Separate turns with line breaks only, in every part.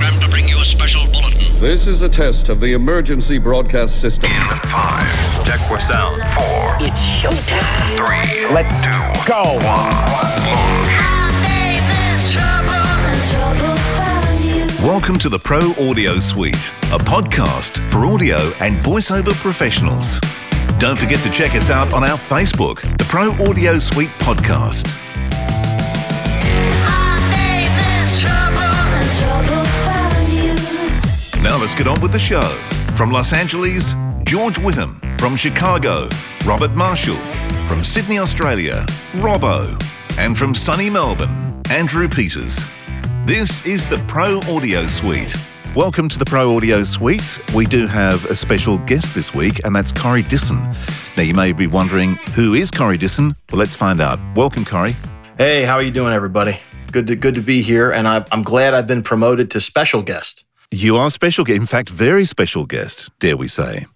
program to bring you a special bulletin.
This is a test of the emergency broadcast system.
Five. Check for sound. Four.
It's showtime.
Three.
Let's go. one.
Welcome to the Pro Audio Suite, a podcast for audio and voiceover professionals. Don't forget to check us out on our Facebook, the Pro Audio Suite Podcast. Now let's get on with the show. From Los Angeles, George Whittam. From Chicago, Robert Marshall. From Sydney, Australia, Robbo. And from sunny Melbourne, Andrew Peters. This is the Pro Audio Suite. Welcome to the Pro Audio Suite. We do have a special guest this week, and that's Corey Dissin. Now, you may be wondering, who is Corey Dissin? Well, let's find out. Welcome, Corey.
Hey, how are you doing, everybody? Good to good to be here, and I, I'm glad I've been promoted to special guest.
You are special guest, in fact, very special guest, dare we say.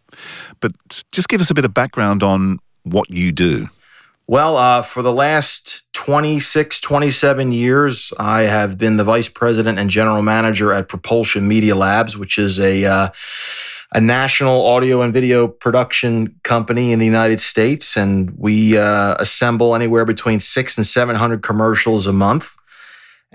But just give us a bit of background on what you do.
Well, uh, for the last 26, 27 years, I have been the vice president and general manager at Propulsion Media Labs, which is a uh, a national audio and video production company in the United States, and we uh, assemble anywhere between six and seven hundred commercials a month.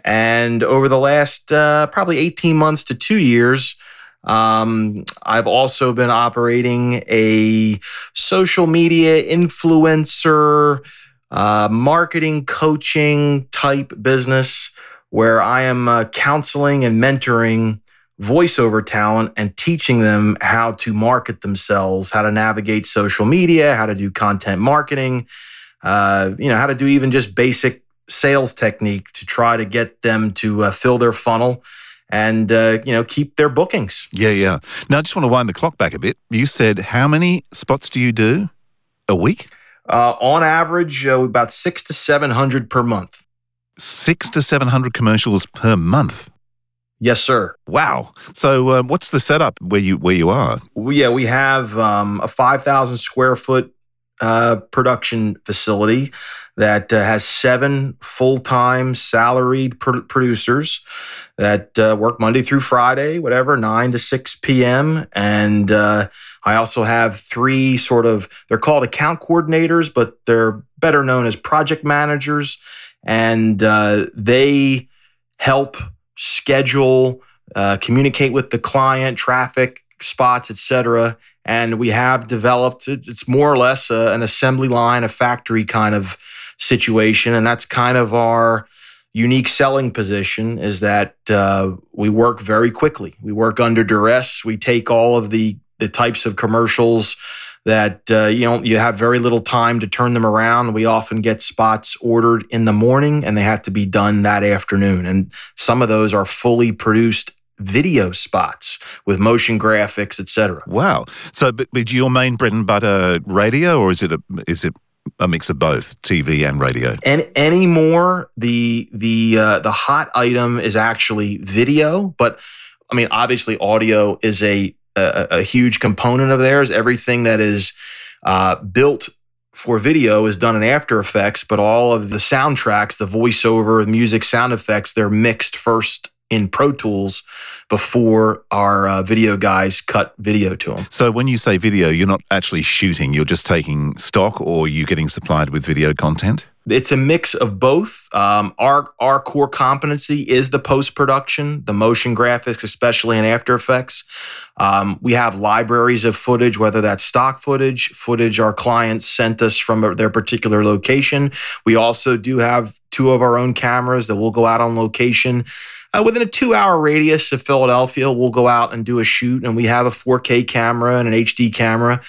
And over the last uh, probably 18 months to two years, um, I've also been operating a social media influencer, uh, marketing coaching type business where I am uh, counseling and mentoring voiceover talent and teaching them how to market themselves, how to navigate social media, how to do content marketing, uh, you know, how to do even just basic sales technique to try to get them to uh, fill their funnel and uh, you know keep their bookings.
Yeah, yeah. Now, I just want to wind the clock back a bit. You said how many spots do you do a week?
Uh, on average, uh, about six to seven hundred per month.
Six to seven hundred commercials per month.
Yes, sir.
Wow. So, uh, what's the setup where you where you are?
We, yeah, we have um, a five thousand square foot uh, production facility that uh, has seven full time salaried pr- producers that uh, work Monday through Friday, whatever, 9 to 6 p.m. And uh, I also have three sort of, they're called account coordinators, but they're better known as project managers. And uh, they help schedule, uh, communicate with the client, traffic, spots, etc. And we have developed, it's more or less a, an assembly line, a factory kind of situation. And that's kind of our unique selling position is that uh, we work very quickly. We work under duress. We take all of the, the types of commercials that uh, you know you have very little time to turn them around. We often get spots ordered in the morning and they have to be done that afternoon. And some of those are fully produced video spots with motion graphics, etc.
Wow. So, but, but your main bread and butter radio, or is it a is it a mix of both TV and radio.
And anymore, the the uh, the hot item is actually video, but I mean, obviously, audio is a a, a huge component of theirs. Everything that is uh, built for video is done in After Effects, but all of the soundtracks, the voiceover, music, sound effects, they're mixed first in Pro Tools before our uh, video guys cut video to them.
So when you say video, you're not actually shooting, you're just taking stock or you getting supplied with video content?
It's a mix of both. Um, our our core competency is the post production, the motion graphics, especially in After Effects. Um, we have libraries of footage, whether that's stock footage, footage our clients sent us from their particular location. We also do have two of our own cameras that will go out on location uh, within a two hour radius of Philadelphia, we'll go out and do a shoot, and we have a 4K camera and an HD camera.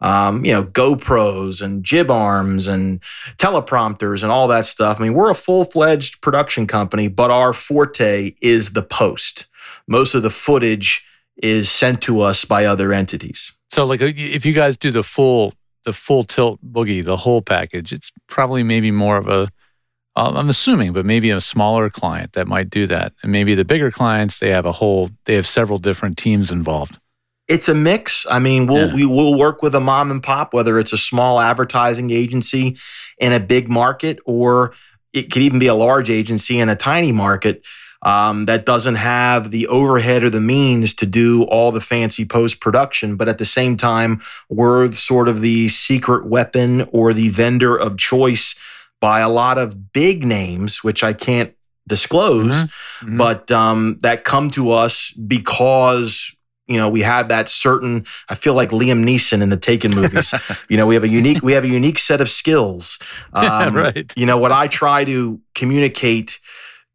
Um, you know, GoPros and jib arms and teleprompters and all that stuff. I mean, we're a full fledged production company, but our forte is the post. Most of the footage is sent to us by other entities.
So, like, uh, if you guys do the full the full tilt boogie, the whole package, it's probably maybe more of a uh, I'm assuming, but maybe a smaller client that might do that. And maybe the bigger clients, they have a whole, they have several different teams involved.
It's a mix. I mean, we'll, yeah. we will work with a mom and pop, whether it's a small advertising agency in a big market or it could even be a large agency in a tiny market. um, that doesn't have the overhead or the means to do all the fancy post production, but at the same time, we're sort of the secret weapon or the vendor of choice by a lot of big names, which I can't disclose,
Mhm.
but um, that come to us because you know we have that certain. I feel like Liam Neeson in the Taken movies. you know, we have a unique we have a unique set of skills. Um,
right.
You know what I try to communicate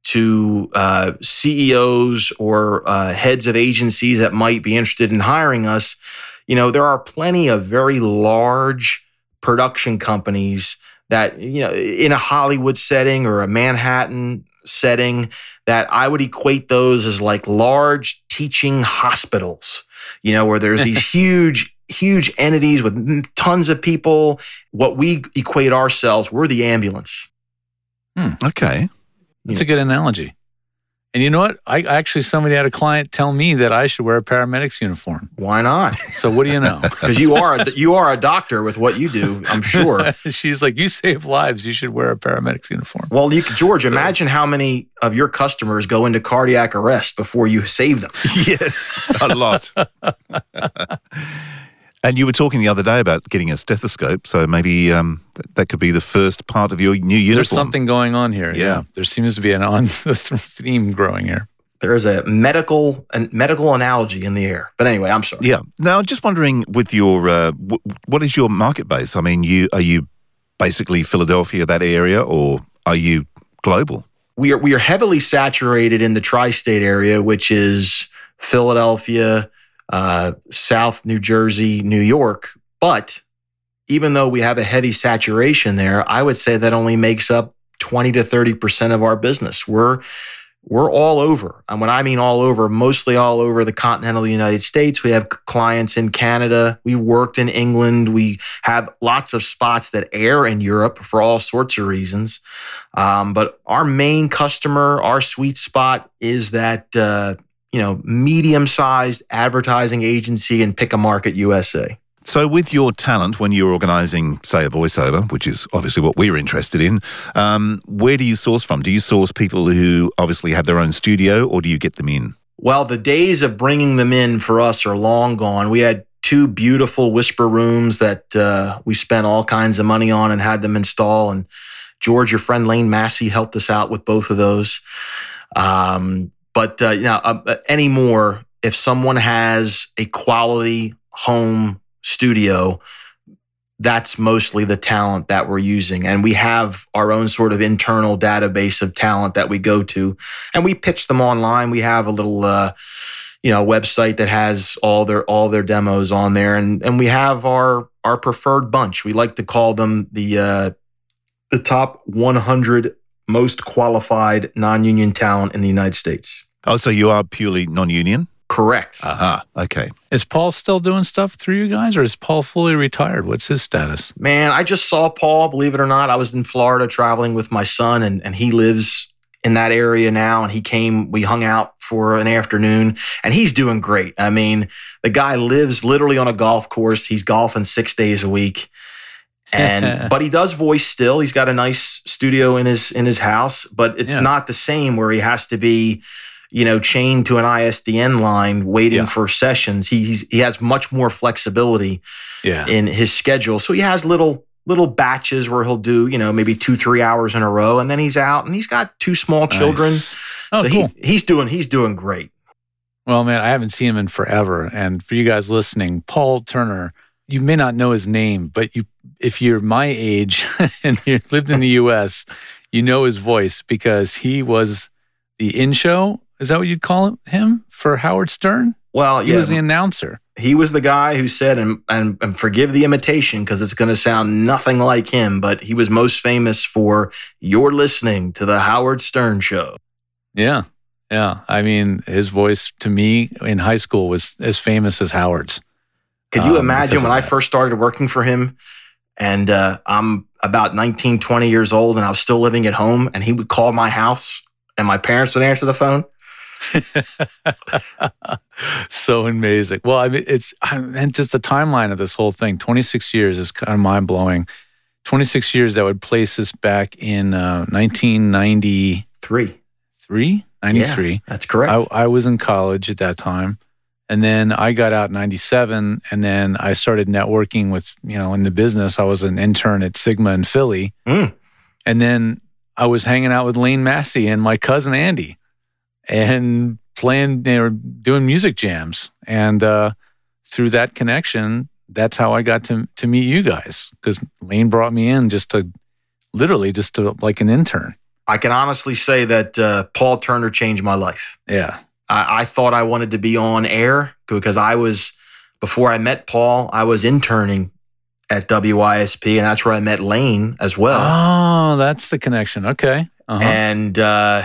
to uh, CEOs or uh, heads of agencies that might be interested in hiring us. You know, there are plenty of very large production companies that you know in a Hollywood setting or a Manhattan setting that I would equate those as like large teaching hospitals, you know, where there's these huge, huge entities with tons of people. What we equate ourselves, we're the ambulance. Hmm.
Okay.
That's a good analogy. And you know what? I actually somebody had a client tell me that I should wear a paramedic's uniform.
Why not?
So what do you know?
Because you are a, you are a doctor with what you do, I'm sure.
She's like, you save lives. You should wear a paramedic's uniform.
Well, you George,
So-
imagine how many of your customers go into cardiac arrest before you save them.
yes, a lot. And you were talking the other day about getting a stethoscope, so maybe um, th- that could be the first part of your new uniform.
There's something going on here.
Yeah.
Yeah. There seems to be an on theme growing here.
There is a medical and medical analogy in the air. But anyway, I'm sorry.
Yeah. Now, just wondering, with your uh, w- what is your market base? I mean, you are you basically Philadelphia, that area, or are you global?
we are we are heavily saturated in the tri-state area, which is Philadelphia, uh, South New Jersey, New York. But even though we have a heavy saturation there, I would say that only makes up twenty to thirty percent of our business. We're we're all over. And when I mean all over, mostly all over the continental United States. We have clients in Canada. We worked in England. We have lots of spots that air in Europe for all sorts of reasons. Um, but our main customer, our sweet spot is that, uh, you know, medium sized advertising agency in Pick a Market USA.
So, with your talent, when you're organising, say, a voiceover, which is obviously what we're interested in, um, where do you source from? Do you source people who obviously have their own studio, or do you get them in?
Well, the days of bringing them in for us are long gone. We had two beautiful whisper rooms that uh, we spent all kinds of money on and had them install. And George, your friend Lane Massey, helped us out with both of those. Um, but uh, you know, uh, anymore, if someone has a quality home studio, that's mostly the talent that we're using. And we have our own sort of internal database of talent that we go to and we pitch them online. We have a little, uh, you know, website that has all their all their demos on there, and and we have our our preferred bunch. We like to call them the uh, the top 100 most qualified non-union talent in the United States.
Oh, so you are purely non-union?
Correct.
Aha. Okay.
Is Paul still doing stuff through you guys, or is Paul fully retired? What's his status?
Man, I just saw Paul, believe it or not. I was in Florida traveling with my son, and, and he lives in that area now. And he came, we hung out for an afternoon, and he's doing great. I mean, the guy lives literally on a golf course. He's golfing six days a week. And but he does voice still. He's got a nice studio in his in his house, but it's
Yeah.
not the same where he has to be, you know, chained to an ISDN line waiting
Yeah.
for sessions. He, he's he has much more flexibility
Yeah.
in his schedule. So he has little little batches where he'll do, you know, maybe two, three hours in a row, and then he's out and he's got two small children.
Nice. Oh,
so
cool.
he, he's doing he's doing great.
Well, man, I haven't seen him in forever. And for you guys listening, Paul Turner, you may not know his name, but you, if you're my age and you lived in the U.S., you know his voice because he was the in show. Is that what you'd call him? For Howard Stern?
Well, yeah.
He was the announcer.
he was the guy who said, and and, and forgive the imitation because it's going to sound nothing like him, but he was most famous for "You're listening to the Howard Stern Show."
Yeah. Yeah. I mean, his voice to me in high school was as famous as Howard's.
Could you
Um,
imagine when I first started working for him and uh, I'm about 19, 20 years old and I was still living at home and he would call my house and my parents would answer the phone?
so amazing. Well, I mean, it's and just the timeline of this whole thing. Twenty six years is kind of mind blowing. Twenty six years that would place us back in uh, nineteen ninety
Three.
93, 93.
Yeah, that's correct.
I, I was in college at that time. And then I got out in 97 and then I started networking with, you know, in the business. I was an intern at Sigma in Philly.
Mm.
And then I was hanging out with Lane Massey and my cousin Andy and playing, you know, doing music jams. And uh, through that connection, that's how I got to, to meet you guys because Lane brought me in just to literally just to like an intern.
I can honestly say that uh, Paul Turner changed my life.
Yeah.
I, I thought I wanted to be on air because I was, before I met Paul, I was interning at WYSP, and that's where I met Lane as well.
Oh, that's the connection. Okay. Uh-huh.
And uh,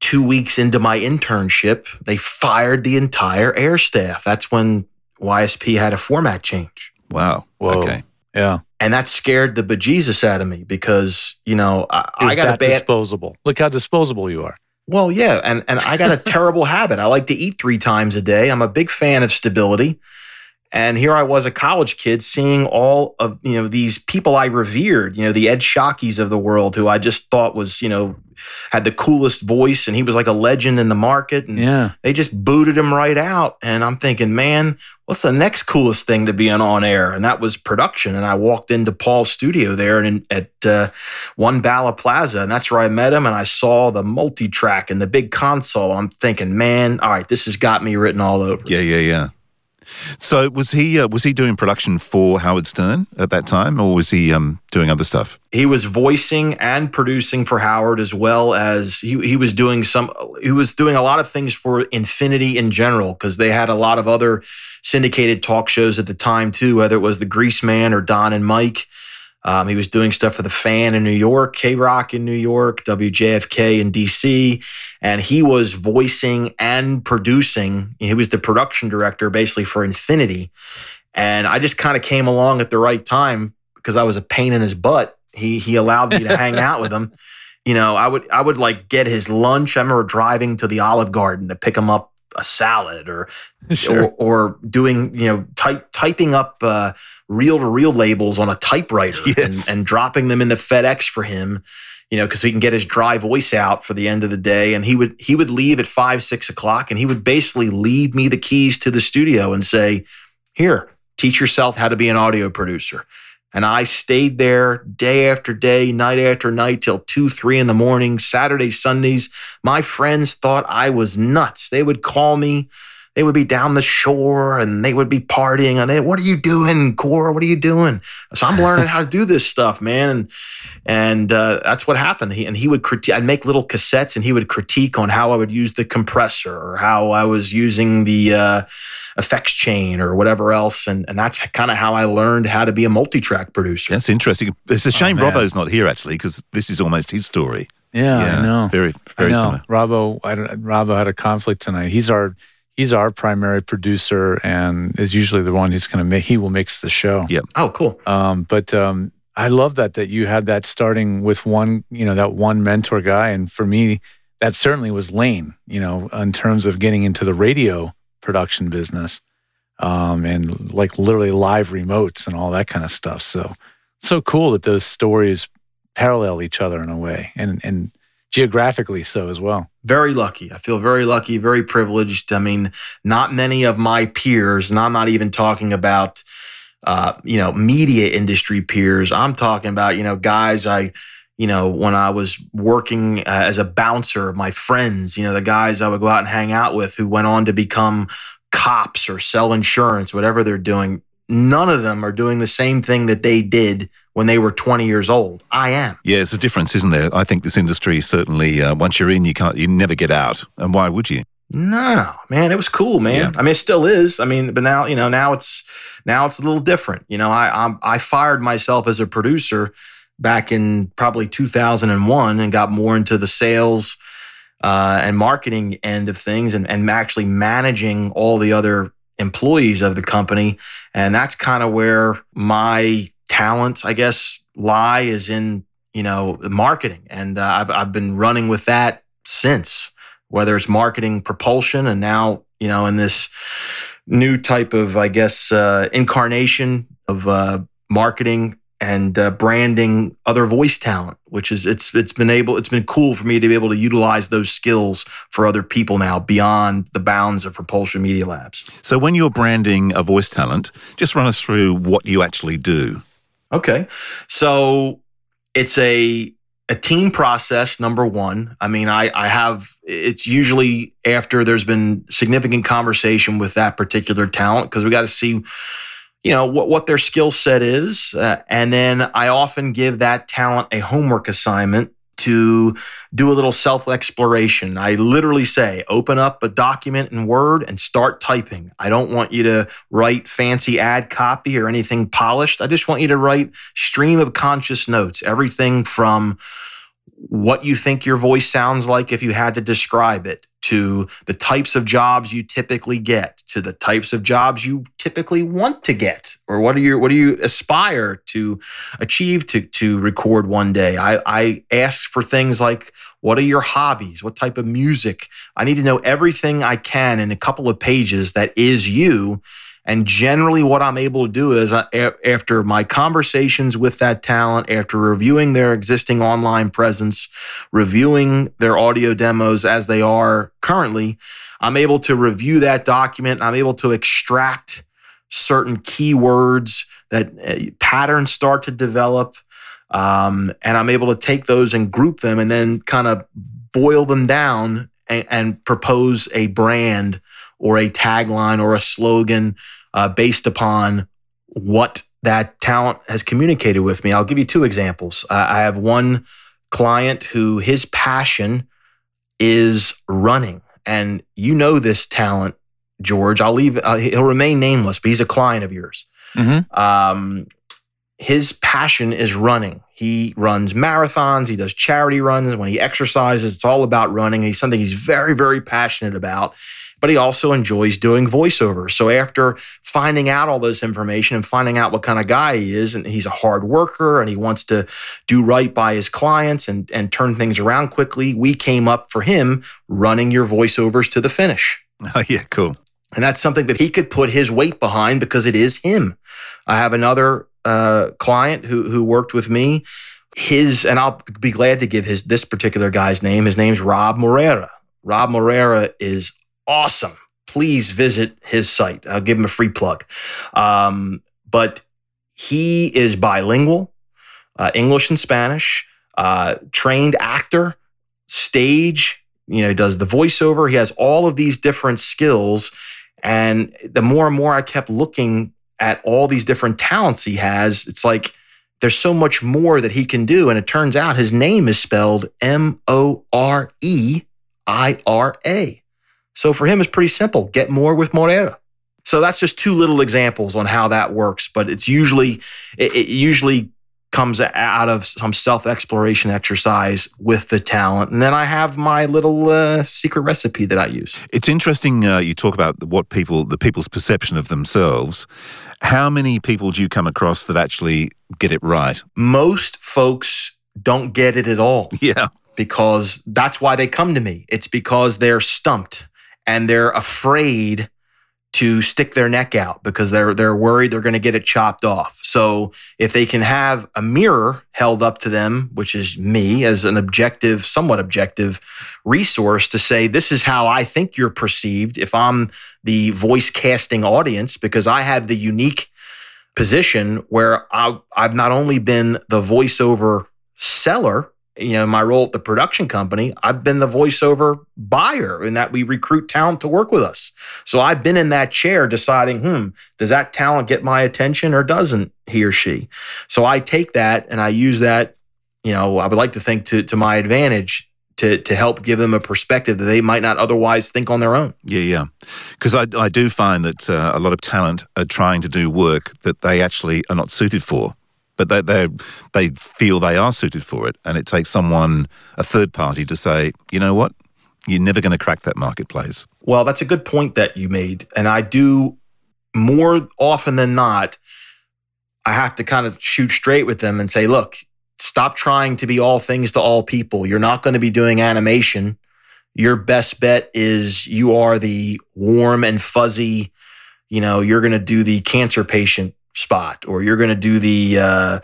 two weeks into my internship, they fired the entire air staff. That's when YSP had a format change.
Wow.
Whoa.
Okay.
Yeah.
And that scared the bejesus out of me because, you know, I, I got a bad.
disposable. Look how disposable you are.
Well, yeah, and and I got a terrible habit. I like to eat three times a day. I'm a big fan of stability. And here I was, a college kid, seeing all of you know these people I revered, you know, the Ed Sciakys of the world, who I just thought was you know had the coolest voice, and he was like a legend in the market. And
Yeah.
they just booted him right out. And I'm thinking, man, what's the next coolest thing to be an on air? And that was production. And I walked into Paul's studio there and at uh, One Bala Plaza, and that's where I met him. And I saw the multi track and the big console. I'm thinking, man, all right, this has got me written all over.
Yeah, yeah, yeah. So was he uh, was he doing production for Howard Stern at that time, or was he um, doing other stuff?
He was voicing and producing for Howard as well as he, he was doing some he was doing a lot of things for Infinity in general because they had a lot of other syndicated talk shows at the time too, whether it was the Grease Man or Don and Mike. Um, he was doing stuff for the Fan in New York, K Rock in New York, WJFK in DC, and he was voicing and producing. He was the production director basically for Infinity, and I just kind of came along at the right time because I was a pain in his butt. He he allowed me to hang out with him. You know, I would I would like get his lunch. I remember driving to the Olive Garden to pick him up a salad or
Sure.
or, or doing you know type typing up uh, reel to reel labels on a typewriter
Yes.
and, and dropping them in the FedEx for him. You know, because he can get his dry voice out for the end of the day, and he would he would leave at five six o'clock, and he would basically leave me the keys to the studio and say, "Here, teach yourself how to be an audio producer." And I stayed there day after day, night after night, till two, three in the morning, Saturdays, Sundays. My friends thought I was nuts. They would call me. They would be down the shore and they would be partying. And they, what are you doing, Core? What are you doing? So I'm learning how to do this stuff, man. And and uh, that's what happened. He, and he would critique. I'd make little cassettes, and he would critique on how I would use the compressor or how I was using the uh, effects chain or whatever else. And and that's kind of how I learned how to be a multi-track producer.
That's interesting. It's a shame
man.
Robbo's not here actually, because this is almost his story.
Yeah, I know.
very very
I know.
similar.
Robbo, I don't, Robbo had a conflict tonight. He's our he's our primary producer and is usually the one who's going to make. He will mix the show.
Yeah.
Oh, cool.
Um, but um, I love that that you had that starting with one, you know, that one mentor guy, and for me, that certainly was Lane. You know, in terms of getting into the radio production business, um, and like literally live remotes and all that kind of stuff. So, so cool that those stories parallel each other in a way, and and geographically so as well.
very lucky. I feel very lucky, very privileged. I mean, not many of my peers, and I'm not even talking about, uh, you know, media industry peers. I'm talking about, you know, guys I, you know, when I was working uh, as a bouncer, my friends, you know, the guys I would go out and hang out with who went on to become cops or sell insurance, whatever they're doing. None of them are doing the same thing that they did when they were 20 years old. I am.
Yeah, it's a difference, isn't there? I think this industry certainly. Uh, once you're in, you can't. You never get out. And why would you?
No, man, it was cool, man.
Yeah.
I mean, it still is. I mean, but now, you know, now it's now it's a little different. You know, I I'm, I fired myself as a producer back in probably 2001 and got more into the sales uh, and marketing end of things, and and actually managing all the other employees of the company. And that's kind of where my talents, I guess, lie is in you know marketing, and uh, I've I've been running with that since whether it's marketing propulsion and now you know in this new type of i guess uh, incarnation of uh, marketing and uh, branding other voice talent, which is it's it's been able it's been cool for me to be able to utilize those skills for other people now beyond the bounds of Propulsion Media Labs.
So when you're branding a voice talent, just run us through what you actually do.
Okay, so it's a a team process number one. I mean i i have it's usually after there's been significant conversation with that particular talent because we got to see you know what what their skill set is uh, and then i often give that talent a homework assignment to do a little self exploration. I literally say, open up a document in Word and start typing. I don't want you to write fancy ad copy or anything polished. I just want you to write stream of conscious notes, everything from what you think your voice sounds like if you had to describe it to the types of jobs you typically get to the types of jobs you typically want to get or what do you what do you aspire to achieve to to record one day? I i ask for things like what are your hobbies? What type of music? I need to know everything i can in a couple of pages that is you and generally, what I'm able to do is, after my conversations with that talent, after reviewing their existing online presence, reviewing their audio demos as they are currently, I'm able to review that document. I'm able to extract certain keywords that uh, patterns start to develop. Um, and I'm able to take those and group them and then kind of boil them down and, and propose a brand or a tagline or a slogan uh, based upon what that talent has communicated with me. I'll give you two examples. Uh, I have one client who his passion is running, and you know this talent, George. I'll leave. Uh, he'll remain nameless, but he's a client of yours. Mm-hmm. Um, his passion is running. He runs marathons. He does charity runs. When he exercises, it's all about running. He's something he's very, very passionate about but he also enjoys doing voiceover. So after finding out all this information and finding out what kind of guy he is, and he's a hard worker and he wants to do right by his clients and, and turn things around quickly, we came up for him running your voiceovers to the finish.
Oh, yeah, cool.
And that's something that he could put his weight behind because it is him. I have another uh, client who who worked with me. His and I'll be glad to give his this particular guy's name. His name's Rob Moreira. Rob Moreira is awesome. Please visit his site. I'll give him a free plug. Um, but he is bilingual, uh, English and Spanish, uh, trained actor, stage, you know, does the voiceover. He has all of these different skills. And the more and more I kept looking at all these different talents he has, it's like there's so much more that he can do. And it turns out his name is spelled M O R E I R A. So for him, it's pretty simple get more with Moreira. So that's just two little examples on how that works, but it's usually, it, it usually comes out of some self exploration exercise with the talent. And then I have my little uh, secret recipe that I use.
It's interesting uh, you talk about what people, the people's perception of themselves. How many people do you come across that actually get it right?
Most folks don't get it at all.
Yeah.
Because that's why they come to me. It's because they're stumped and they're afraid to stick their neck out because they're they're worried they're going to get it chopped off. So if they can have a mirror held up to them, which is me as an objective, somewhat objective resource to say this is how I think you're perceived if I'm the voice casting audience because I have the unique position where I, I've not only been the voiceover seller you know, my role at the production company, I've been the voiceover buyer in that we recruit talent to work with us. So I've been in that chair deciding, hmm, does that talent get my attention or doesn't he or she? So I take that and I use that, you know, I would like to think to, to my advantage to, to help give them a perspective that they might not otherwise think on their own.
Yeah, yeah. Because I, I do find that uh, a lot of talent are trying to do work that they actually are not suited for but they they they feel they are suited for it, and it takes someone, a third party, to say, you know what, you're never going to crack that marketplace.
Well, that's a good point that you made, and I do more often than not. I have to kind of shoot straight with them and say, look, stop trying to be all things to all people. You're not going to be doing animation. Your best bet is you are the warm and fuzzy, you know, you're going to do the cancer patient spot or you're going to do the uh,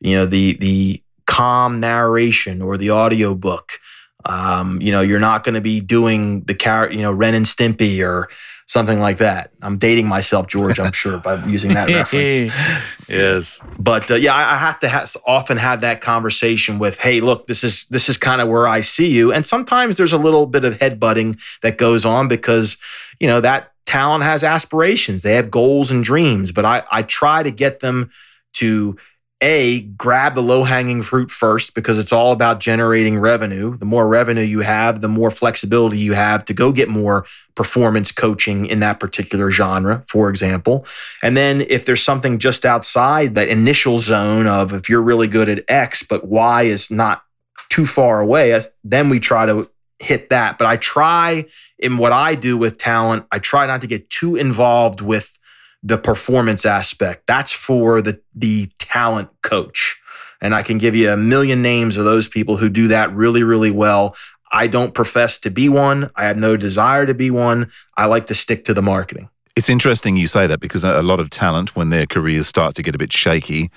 you know the the calm narration or the audiobook. Um, you know you're not going to be doing the car you know ren and stimpy or something like that. I'm dating myself george i'm sure by using that reference.
Yes.
but uh, yeah I, I have to often have that conversation with hey look this is this is kind of where i see you. And sometimes there's a little bit of headbutting that goes on because you know that talent has aspirations. They have goals and dreams but i i try to get them to a grab the low hanging fruit first because it's all about generating revenue. The more revenue you have the more flexibility you have to go get more performance coaching in that particular genre for example. And then if there's something just outside that initial zone of if you're really good at x but y is not too far away then we try to hit that. But i try in what i do with talent i try not to get too involved with the performance aspect. That's for the the talent coach. And I can give you a million names of those people who do that really, really well. I don't profess to be one. I have no desire to be one. I like to stick to the marketing.
It's interesting you say that because a lot of talent, when their careers start to get a bit shaky,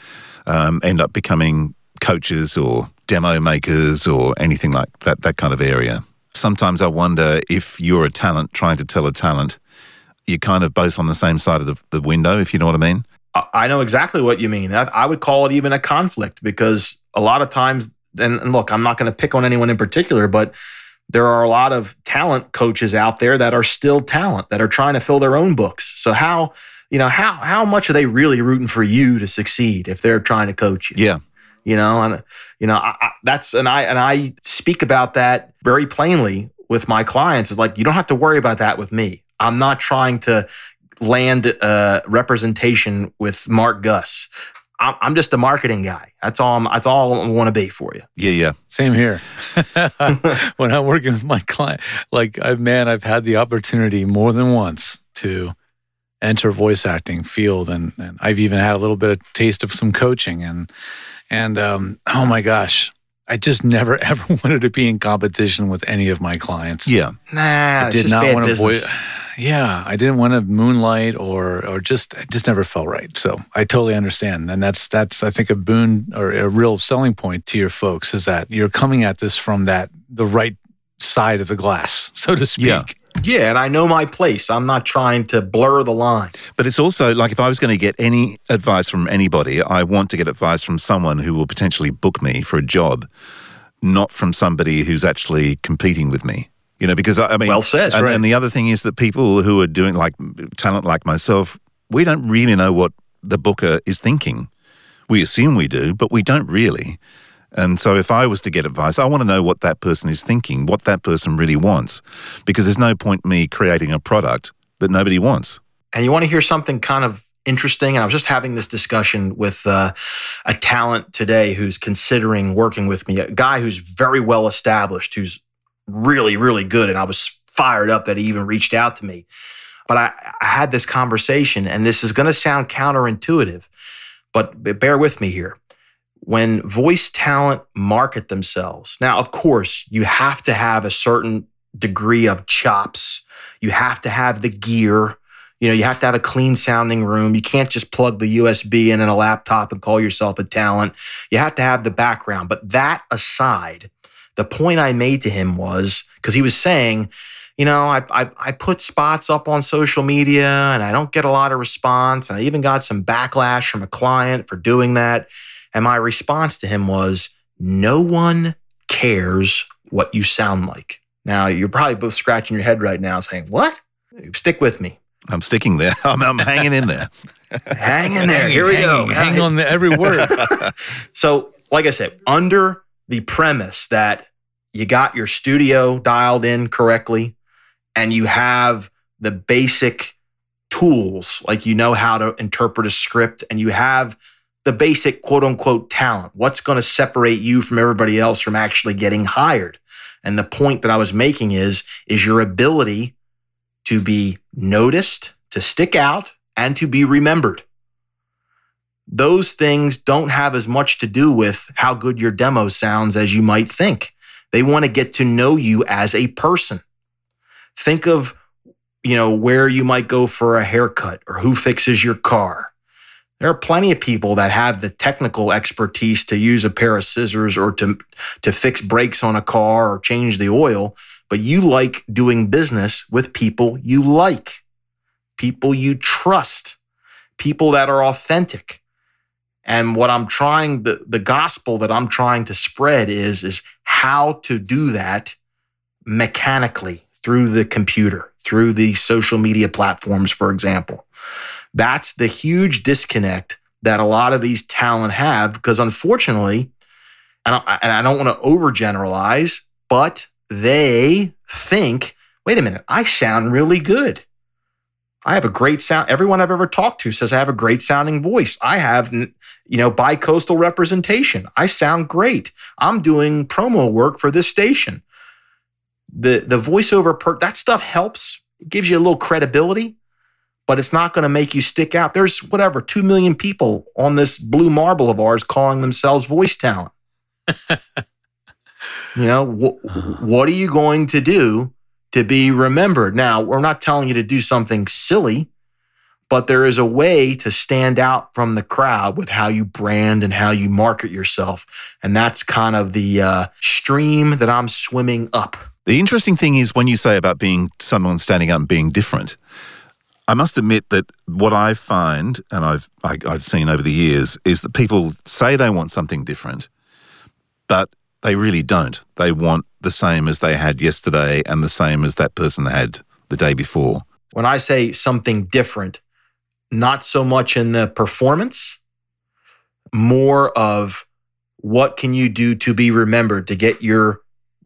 um, end up becoming coaches or demo makers or anything like that, that kind of area. Sometimes I wonder if you're a talent trying to tell a talent, you're kind of both on the same side of the, the window, if you know what I mean.
I know exactly what you mean. I, I would call it even a conflict because a lot of times, and, and look, I'm not going to pick on anyone in particular, but there are a lot of talent coaches out there that are still talent that are trying to fill their own books. So how, you know, how how much are they really rooting for you to succeed if they're trying to coach you?
Yeah.
You know, and you know, I, I, that's and I and I speak about that very plainly with my clients. Is like you don't have to worry about that with me. I'm not trying to land uh, representation with Marc Guss. I'm, I'm just a marketing guy. That's all. I'm, that's all I want to be for you.
Yeah, yeah.
Same here. when I'm working with my client, like I've man, I've had the opportunity more than once to enter voice acting field, and, and I've even had a little bit of taste of some coaching, and and um, oh my gosh, I just never ever wanted to be in competition with any of my clients.
Yeah.
Nah,
I
it's
did
just
not want to
business.
voice. Yeah, I didn't want to moonlight or or just it just never felt right. So I totally understand, and that's that's I think a boon or a real selling point to your folks is that you're coming at this from that the right side of the glass, so to speak.
Yeah.
Yeah, and I know my place. I'm not trying to blur the line.
But it's also like if I was going to get any advice from anybody, I want to get advice from someone who will potentially book me for a job, not from somebody who's actually competing with me. You know, because I, I mean,
Well said,
And,
right.
and the other thing is that people who are doing like talent like myself, we don't really know what the booker is thinking. We assume we do, but we don't really. And so if I was to get advice, I want to know what that person is thinking, what that person really wants, because there's no point me creating a product that nobody wants.
And you want to hear something kind of interesting? And I was just having this discussion with uh, a talent today who's considering working with me, a guy who's very well established, who's really, really good. And I was fired up that he even reached out to me. But I, I had this conversation, and this is going to sound counterintuitive, but bear with me here. When voice talent market themselves, now, of course, you have to have a certain degree of chops. You have to have the gear. You know, you have to have a clean sounding room. You can't just plug the USB in in a laptop and call yourself a talent. You have to have the background. But that aside, the point I made to him was because he was saying, you know, I, I I put spots up on social media and I don't get a lot of response. And I even got some backlash from a client for doing that. And my response to him was, no one cares what you sound like. Now you're probably both scratching your head right now saying, What? Stick with me.
I'm sticking there. I'm, I'm hanging in there.
Hang in there. Here we go.
Hang, hang on the every word.
So, like I said, under the premise that you got your studio dialed in correctly and you have the basic tools, like you know how to interpret a script and you have the basic quote unquote talent, what's going to separate you from everybody else from actually getting hired? And the point that I was making is, is your ability to be noticed, to stick out, and to be remembered those things don't have as much to do with how good your demo sounds as you might think. They want to get to know you as a person. Think of, you know, where you might go for a haircut or who fixes your car. There are plenty of people that have the technical expertise to use a pair of scissors or to, to fix brakes on a car or change the oil, but you like doing business with people you like, people you trust, people that are authentic. And what I'm trying, the, the gospel that I'm trying to spread is, is how to do that mechanically through the computer, through the social media platforms, for example. That's the huge disconnect that a lot of these talent have because unfortunately, and I, and I don't want to overgeneralize, but they think, wait a minute, I sound really good. I have a great sound. Everyone I've ever talked to says I have a great sounding voice. I have, you know, bi-coastal representation. I sound great. I'm doing promo work for this station. The the voiceover per that stuff helps. It gives you a little credibility, but it's not going to make you stick out. There's whatever, 2 million people on this blue marble of ours calling themselves voice talent. you know, wh- what are you going to do to be remembered. Now, we're not telling you to do something silly, but there is a way to stand out from the crowd with how you brand and how you market yourself. And that's kind of the uh, stream that I'm swimming up.
The interesting thing is when you say about being someone standing up and being different. I must admit that what I find, and I've I, have i have seen over the years, is that people say they want something different, but they really don't. They want the same as they had yesterday and the same as that person had the day before.
When I say something different, not so much in the performance, more of what can you do to be remembered to get your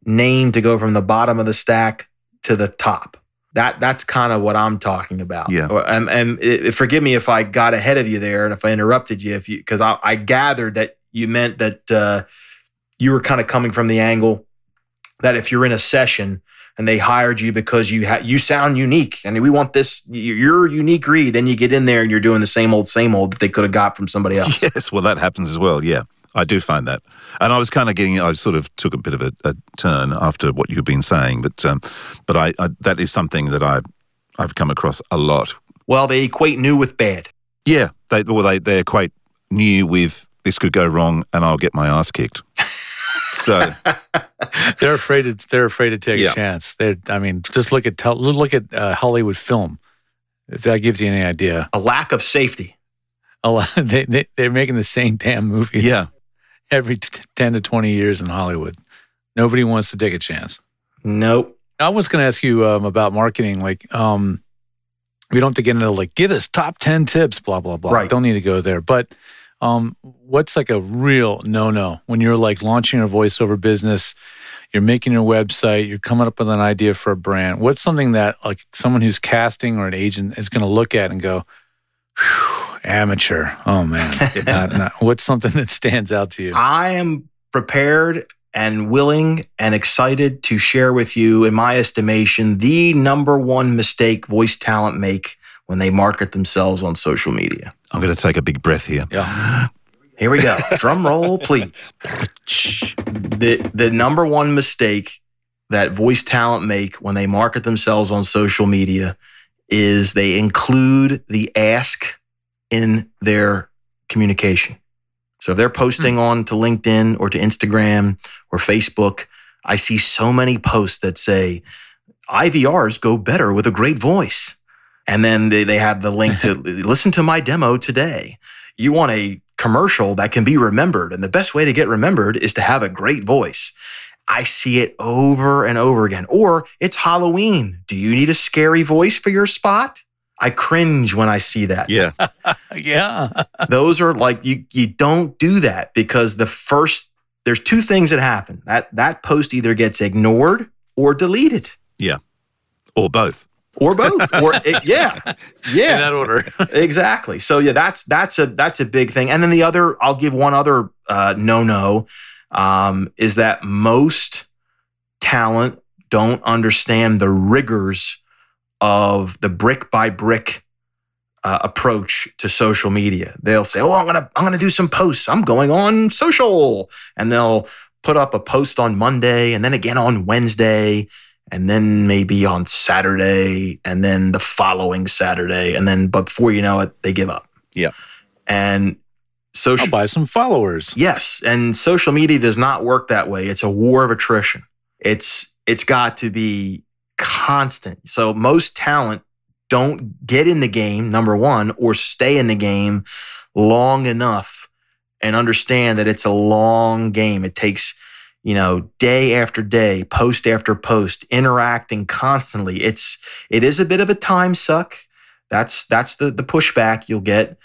name to go from the bottom of the stack to the top. That that's kind of what I'm talking about.
Yeah.
And, and it, forgive me if I got ahead of you there and if I interrupted you, if you because I, I gathered that you meant that uh, you were kind of coming from the angle that if you're in a session and they hired you because you ha- you sound unique and we want this you're unique read then you get in there and you're doing the same old same old that they could have got from somebody else
yes well that happens as well yeah i do find that and i was kind of getting i sort of took a bit of a, a turn after what you've been saying but um, but I, I that is something that i i've come across a lot
well they equate new with bad
yeah they well they they equate new with this could go wrong and i'll get my ass kicked so
they're afraid to they're afraid to take yeah. a chance. They I mean, just look at look at uh, Hollywood film. If that gives you any idea,
a lack of safety.
A lot, they, they they're making the same damn movies.
Yeah,
every t- ten to twenty years in Hollywood. Nobody wants to take a chance.
Nope.
I was going to ask you um, about marketing. Like, um, we don't have to get into like give us top ten tips, blah blah blah.
Right.
Don't need to go there, but um, what's like a real no no when you're like launching a voiceover business? You're making your website, you're coming up with an idea for a brand. What's something that like someone who's casting or an agent is going to look at and go, amateur. Oh man, not, not, what's something that stands out to you?
I am prepared and willing and excited to share with you, in my estimation, the number one mistake voice talent make when they market themselves on social media.
I'm going to take a big breath here.
Yeah. Here we go. Drum roll, please. The the number one mistake that voice talent make when they market themselves on social media is they include the ask in their communication. So if they're posting mm. on to LinkedIn or to Instagram or Facebook, I see so many posts that say IVRs go better with a great voice. And then they, they have the link to listen to my demo today. You want a commercial that can be remembered. And the best way to get remembered is to have a great voice. I see it over and over again. Or it's Halloween. Do you need a scary voice for your spot? I cringe when I see that.
Yeah.
yeah.
Those are like you you don't do that because the first there's two things that happen. That that post either gets ignored or deleted.
Yeah. Or both
or both or it, yeah yeah
in that order
exactly so yeah that's that's a that's a big thing and then the other i'll give one other uh, no no um, is that most talent don't understand the rigors of the brick by brick uh, approach to social media they'll say oh i'm gonna i'm gonna do some posts i'm going on social and they'll put up a post on monday and then again on wednesday and then maybe on Saturday, and then the following Saturday, and then but before you know it, they give up.
Yeah.
And social
I'll buy some followers.
Yes, and social media does not work that way. It's a war of attrition. It's it's got to be constant. So most talent don't get in the game number 1 or stay in the game long enough and understand that it's a long game. It takes you know, day after day, post after post, interacting constantly. It's it is a bit of a time suck. That's that's the the pushback you'll get,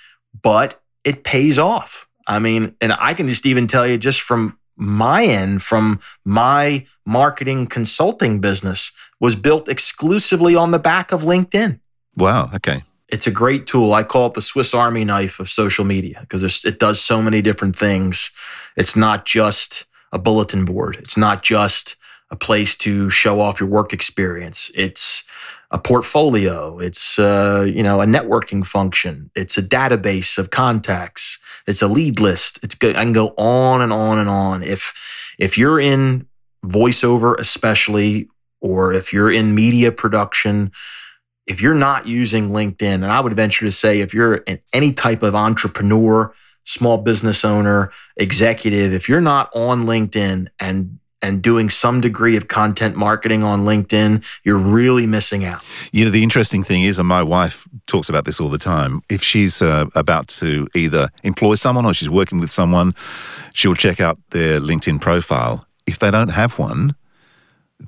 but it pays off. I mean, and I can just even tell you just from my end, from my marketing consulting business, was built exclusively on the back of LinkedIn.
Wow. Okay.
It's a great tool. I call it the Swiss Army knife of social media because it does so many different things. It's not just a bulletin board. It's not just a place to show off your work experience. It's a portfolio. It's uh, you know a networking function. It's a database of contacts. It's a lead list. It's good. I can go on and on and on. If if you're in voiceover, especially, or if you're in media production, if you're not using LinkedIn, and I would venture to say if you're in any type of entrepreneur, small business owner, executive, if you're not on LinkedIn and and doing some degree of content marketing on LinkedIn, you're really missing out.
You know, the interesting thing is, and my wife talks about this all the time, if she's uh, about to either employ someone or she's working with someone, she'll check out their LinkedIn profile. If they don't have one,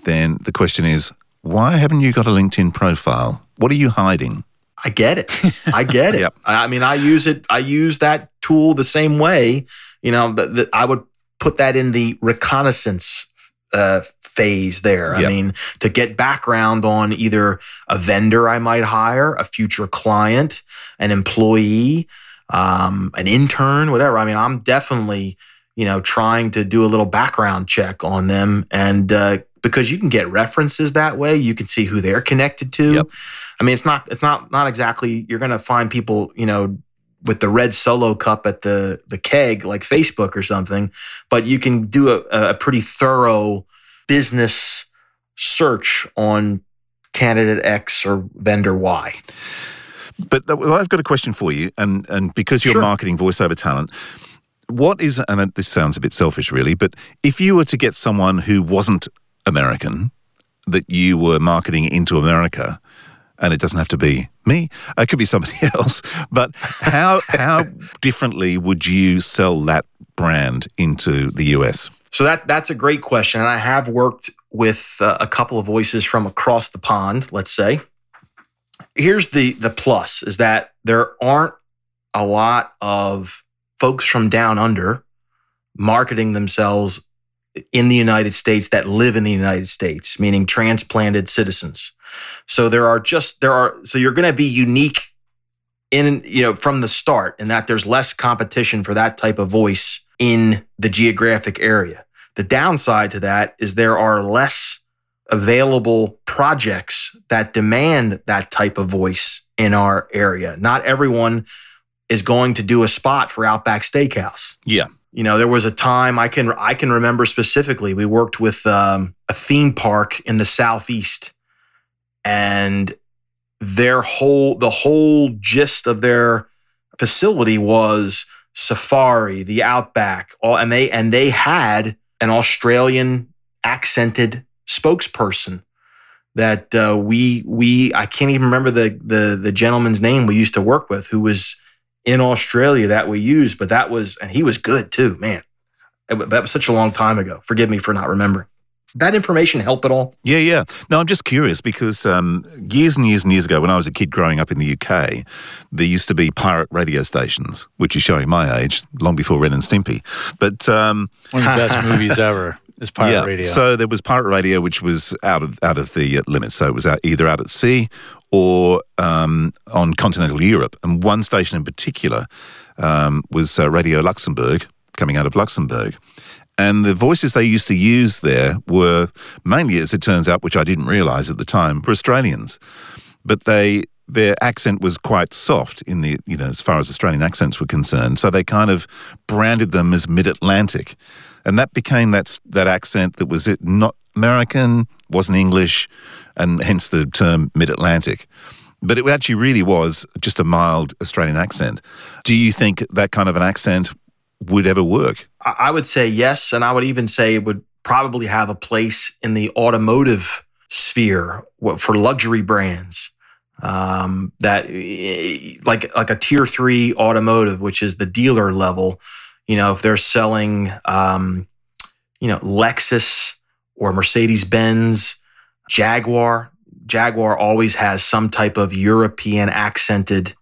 then the question is, why haven't you got a LinkedIn profile? What are you hiding?
I get it. I get it. yep. I mean, I use it. I use that tool the same way. You know, that I would put that in the reconnaissance uh, phase there. Yep. I mean, to get background on either a vendor I might hire, a future client, an employee, um, an intern, whatever. I mean, I'm definitely, you know, trying to do a little background check on them. And uh, because you can get references that way, you can see who they're connected to. Yep. I mean, it's not it's not not exactly you're going to find people you know with the red solo cup at the the keg like Facebook or something, but you can do a, a pretty thorough business search on candidate X or vendor Y.
But uh, well, I've got a question for you, and and because you're sure. marketing voiceover talent, what is and uh, this sounds a bit selfish, really, but if you were to get someone who wasn't American that you were marketing into America, and it doesn't have to be me. It could be somebody else. But how how differently would you sell that brand into the US?
So that that's a great question, and I have worked with uh, a couple of voices from across the pond. Let's say. Here's the the plus: is that there aren't a lot of folks from down under marketing themselves in the United States that live in the United States, meaning transplanted citizens. So there are just there are so you're going to be unique in you know from the start in that there's less competition for that type of voice in the geographic area. The downside to that is there are less available projects that demand that type of voice in our area. Not everyone is going to do a spot for Outback Steakhouse.
Yeah.
You know, there was a time I can I can remember specifically. We worked with um, a theme park in the southeast and their whole the whole gist of their facility was safari, the outback, all and they and they had an Australian accented spokesperson that uh, we we I can't even remember the the the gentleman's name we used to work with who was in Australia that we used, but that was and he was good too, man. That was such a long time ago. Forgive me for not remembering that information help at all?
Yeah, yeah. No, I'm just curious because um, years and years and years ago, when I was a kid growing up in the UK, there used to be pirate radio stations, which is showing my age, long before Ren and Stimpy. But um,
one of the best movies ever is pirate
yeah,
radio.
So there was pirate radio, which was out of out of the limits. So it was out, either out at sea or um, on continental Europe. And one station in particular um, was uh, Radio Luxembourg, coming out of Luxembourg. And the voices they used to use there were mainly, as it turns out, which I didn't realize at the time, were Australians. But they their accent was quite soft in the you know as far as Australian accents were concerned. So they kind of branded them as mid Atlantic, and that became that that accent that was it not American, wasn't English, and hence the term mid Atlantic. but it actually really was just a mild Australian accent. Do you think that kind of an accent would ever work?
I would say yes, and I would even say it would probably have a place in the automotive sphere for luxury brands. Um, that like like a tier three automotive, which is the dealer level. You know, if they're selling, um, you know, Lexus or Mercedes Benz, Jaguar. Jaguar always has some type of European accented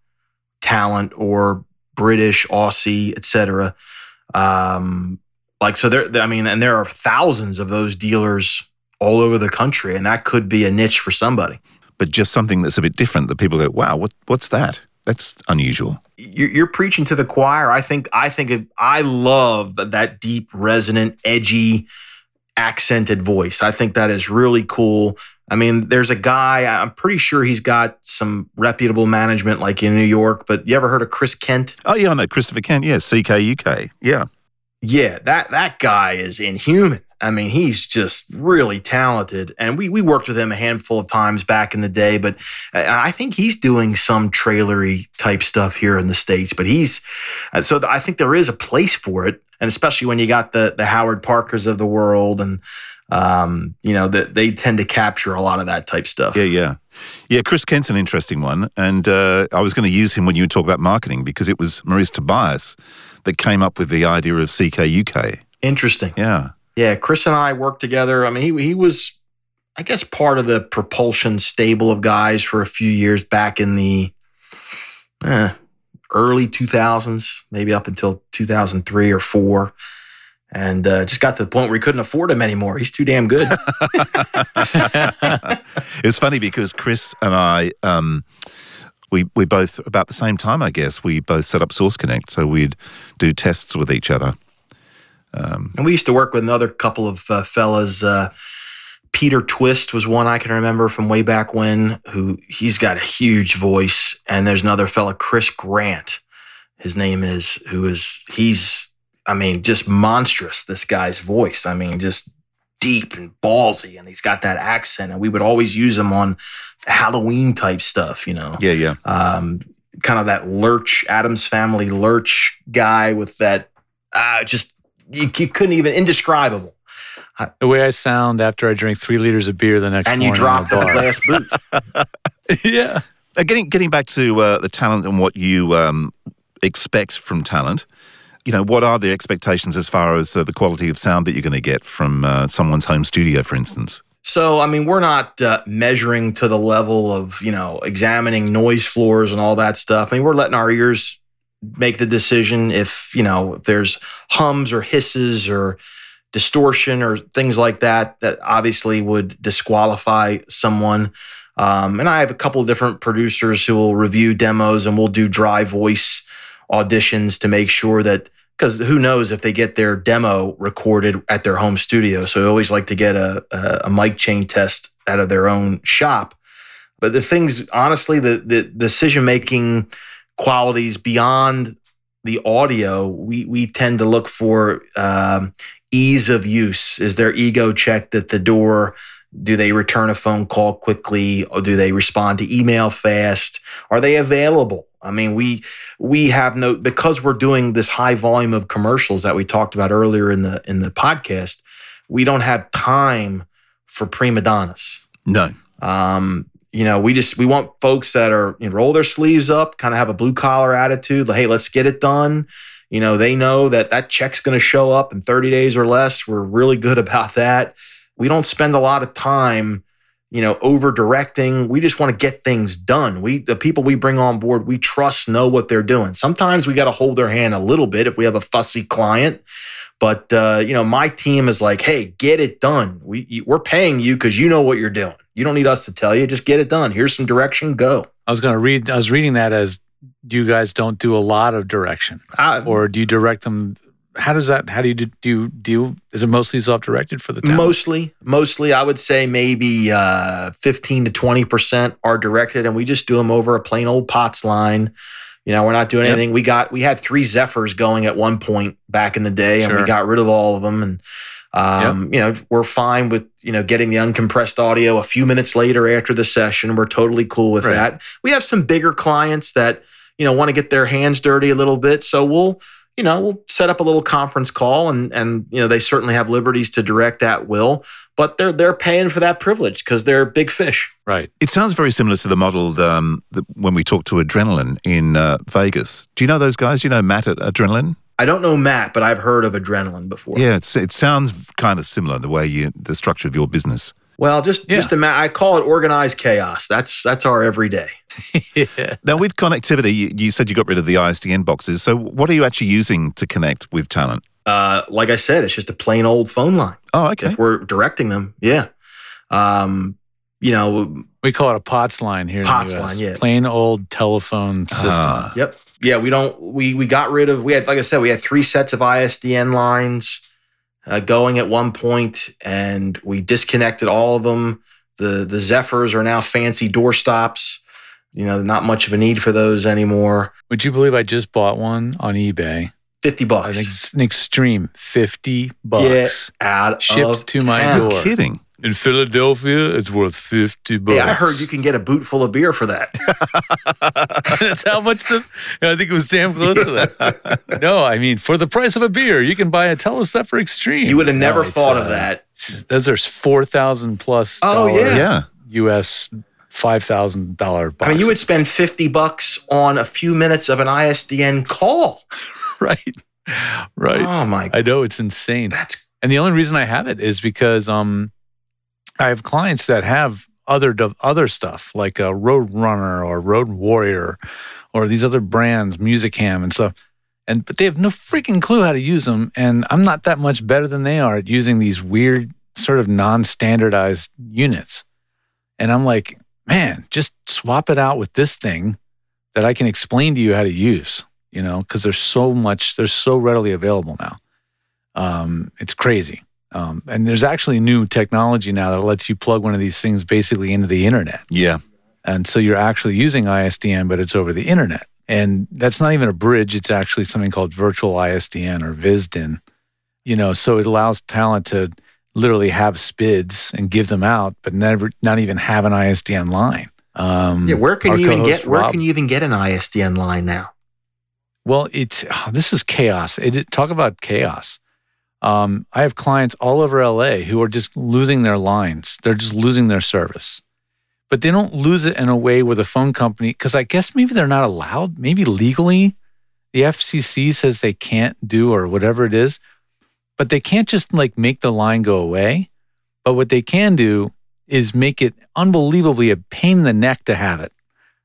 talent or British, Aussie, etc. Um, like so, there. I mean, and there are thousands of those dealers all over the country, and that could be a niche for somebody.
But just something that's a bit different that people go, wow, what, what's that? That's unusual.
You're, you're preaching to the choir. I think. I think. It, I love that deep, resonant, edgy, accented voice. I think that is really cool. I mean, there's a guy. I'm pretty sure he's got some reputable management, like in New York. But you ever heard of Chris Kent?
Oh, yeah, I know. Christopher Kent. Yeah, CKUK. Yeah.
Yeah, that that guy is inhuman. I mean, he's just really talented, and we we worked with him a handful of times back in the day. But I I think he's doing some trailery type stuff here in the states. But he's uh, so I think there is a place for it, and especially when you got the the Howard Parkers of the world, and um, you know that they tend to capture a lot of that type stuff.
Yeah, yeah. Yeah, Chris Kent's an interesting one. And uh, I was going to use him when you talk about marketing because it was Maurice Tobias that came up with the idea of CKUK.
Interesting.
Yeah.
Yeah, Chris and I worked together. I mean, he he was, I guess, part of the propulsion stable of guys for a few years back in the eh, early 2000s, maybe up until 2003 or four, and uh, just got to the point where he couldn't afford him anymore. He's too damn good.
It was funny because Chris and I, um, we we both about the same time, I guess. We both set up Source Connect, so we'd do tests with each other.
And we used to work with another couple of uh, fellas. Uh, Peter Twist was one I can remember from way back when, who he's got a huge voice. And there's another fella, Chris Grant, his name is, who is, he's, I mean, just monstrous, this guy's voice. I mean, just deep and ballsy. And he's got that accent. And we would always use him on Halloween type stuff, you know?
Yeah, yeah.
um, kind of that lurch Addams family lurch guy with that uh, just you, you couldn't even indescribable
The way I sound after I drink three liters of beer the next morning.
and you drop the
in
glass boot
yeah.
Uh, getting getting back to uh, the talent and what you um, expect from talent. You know, what are the expectations as far as uh, the quality of sound that you're going to get from uh, someone's home studio, for instance?
so i mean we're not uh, measuring to the level of you know examining noise floors and all that stuff i mean we're letting our ears make the decision if you know if there's hums or hisses or distortion or things like that that obviously would disqualify someone. Um, and i have a couple of different producers who will review demos and we'll do dry voice auditions to make sure that because who knows if they get their demo recorded at their home studio. So i always like to get a, a, a mic chain test out of their own shop. But the things honestly the, the decision making qualities beyond the audio we we tend to look for um, ease of use is their ego checked at the door do they return a phone call quickly or do they respond to email fast are they available i mean we we have no because we're doing this high volume of commercials that we talked about earlier in the in the podcast we don't have time for prima donnas
None.
um, you know, we just we want folks that are you know, roll their sleeves up, kind of have a blue collar attitude. Like, hey, let's get it done. You know, they know that that check's going to show up in 30 days or less. We're really good about that. We don't spend a lot of time, you know, over directing. We just want to get things done. We the people we bring on board, we trust know what they're doing. Sometimes we got to hold their hand a little bit if we have a fussy client. But uh, you know, my team is like, "Hey, get it done. We we're paying you because you know what you're doing. You don't need us to tell you. Just get it done. Here's some direction. Go."
I was going to read, I was reading that as you guys don't do a lot of direction
I,
or do you direct them? How does that, how do you do, do you, do you, is it mostly self directed for the talent?
mostly, mostly, I would say maybe uh, 15 to 20 percent are directed, and we just do them over a plain old POTS line. You know, we're not doing
Yep.
anything. We got we had three Zephyrs going at one point back in the day, and we got rid of all of them. And Um, You know, we're fine with you know getting the uncompressed audio a few minutes later after the session. We're totally cool with
Right.
that. We have some bigger clients that you know want to get their hands dirty a little bit, so we'll you know we'll set up a little conference call, and and you know they certainly have liberties to direct at will, but they're they're paying for that privilege because they're big fish.
Right.
It sounds very similar to the model um, that when we talked to Adrenaline in uh, Vegas. Do you know those guys? Do you know Matt at Adrenaline?
I don't know Matt, but I've heard of adrenaline before.
Yeah, it's, it sounds kind of similar the way you the structure of your business.
Well, just
Yeah.
just ima- I call it organized chaos. That's that's our everyday.
yeah.
Now, with connectivity, you, you said you got rid of the ISDN boxes. So, what are you actually using to connect with talent?
Uh, like I said, it's just a plain old phone line.
Oh, okay.
If we're directing them, yeah. Um, you know,
We call it a POTS line here
POTS
in the US.
line, yeah.
Plain old telephone system.
Ah.
yep, yeah. We don't. We we got rid of. We had, like I said, we had three sets of ISDN lines uh, going at one point, and we disconnected all of them. The the Zephyrs are now fancy doorstops. You know, not much of a need for those anymore.
Would you believe I just bought one on eBay?
Fifty bucks.
think it's an extreme 50 bucks.
Get out
Shipped
of
to my
town.
door.
Kidding.
In Philadelphia, it's worth 50 bucks.
Yeah, I heard you can get a boot full of beer for that.
That's how much the. I think it was damn close to that. No, I mean, for the price of a beer, you can buy a Telos Zephyr Xstream.
You would have never
No,
thought
uh,
of that.
Those are 4000 plus.
Oh, Yeah.
Yeah.
US $5,000 box.
I mean, you would spend 50 bucks on a few minutes of an ISDN call.
Right. Right.
Oh my
I know it's insane.
That's
And the only reason I have it is because um, I have clients that have other other stuff like a Road Runner or Road Warrior or these other brands, Musicam and stuff. And but they have no freaking clue how to use them. And I'm not that much better than they are at using these weird sort of non-standardized units. And I'm like, man, just swap it out with this thing that I can explain to you how to use. You know, because there's so much, they're so readily available now. Um, it's crazy. Um, and there's actually new technology now that lets you plug one of these things basically into the internet.
Yeah.
And so you're actually using ISDN, but it's over the internet. And that's not even a bridge. It's actually something called virtual ISDN or VISDN. You know, so it allows talent to literally have SPIDs and give them out, but never, not even have an ISDN line. Um,
yeah. Where can you even get? Where
Rob-
can you even get an ISDN line now?
Well, it's oh, this is chaos. It, talk about chaos. Um, I have clients all over LA who are just losing their lines. They're just losing their service, but they don't lose it in a way where the phone company, because I guess maybe they're not allowed. Maybe legally, the FCC says they can't do or whatever it is, but they can't just like make the line go away. But what they can do is make it unbelievably a pain in the neck to have it.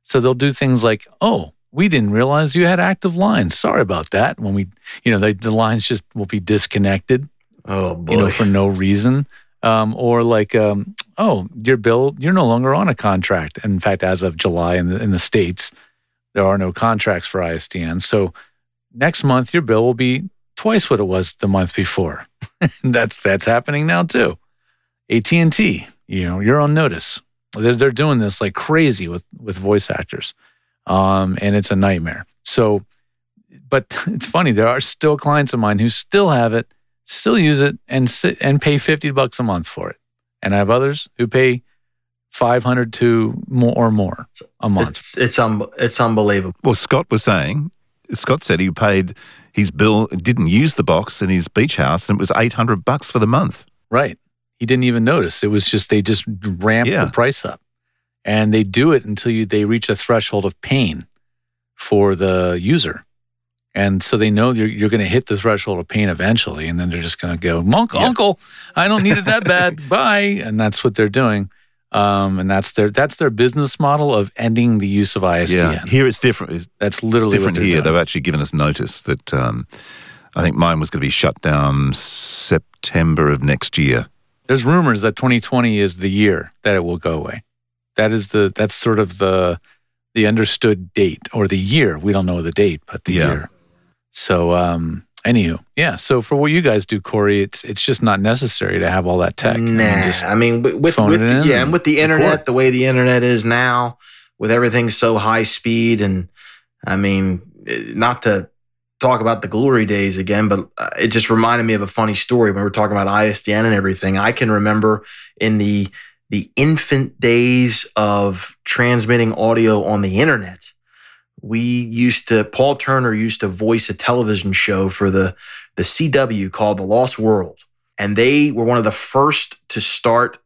So they'll do things like, oh, we didn't realize you had active lines. Sorry about that. When we, you know, they, the lines just will be disconnected,
Oh boy.
you know, for no reason. Um, or like, um, oh, your bill, you're no longer on a contract. In fact, as of July in the, in the States, there are no contracts for ISDN. So next month, your bill will be twice what it was the month before. that's, that's happening now too. AT&T, you know, you're on notice. They're, they're doing this like crazy with, with voice actors um, and it's a nightmare. So, but it's funny. There are still clients of mine who still have it, still use it, and sit, and pay fifty bucks a month for it. And I have others who pay five hundred to more or more a month.
it's it's um it's unbelievable.
Well, Scott was saying, Scott said he paid his bill, didn't use the box in his beach house, and it was 800 bucks for the month.
Right. He didn't even notice. It was just they just ramped
Yeah.
the price up, and they do it until you they reach a threshold of pain for the user. And so they know you're, you're going to hit the threshold of pain eventually, and then they're just going to go, "Uncle,
Yeah.
Uncle, I don't need it that bad. Bye." And that's what they're doing, um, and that's their that's their business model of ending the use of ISDN.
Yeah. Here it's different. It's
That's literally
different
what
here.
doing.
They've actually given us notice that um, I think mine was going to be shut down September of next year.
There's rumors that 2020 is the year that it will go away. That is the that's sort of the the understood date or the year. We don't know the date, but the
Yeah.
year. So, um, anywho, yeah. So for what you guys do, Corey, it's it's just not necessary to have all that tech. I mean,
Nah,
just-
I mean with, with, with the, yeah,
and
with the internet,
record.
the way the internet is now, with everything so high speed, and I mean, eh, not to talk about the glory days again, but uh, it just reminded me of a funny story when we we're talking about ISDN and everything. I can remember in the the infant days of transmitting audio on the internet, we used to Paul Turner used to voice a television show for the the CW called The Lost World, and they were one of the first to start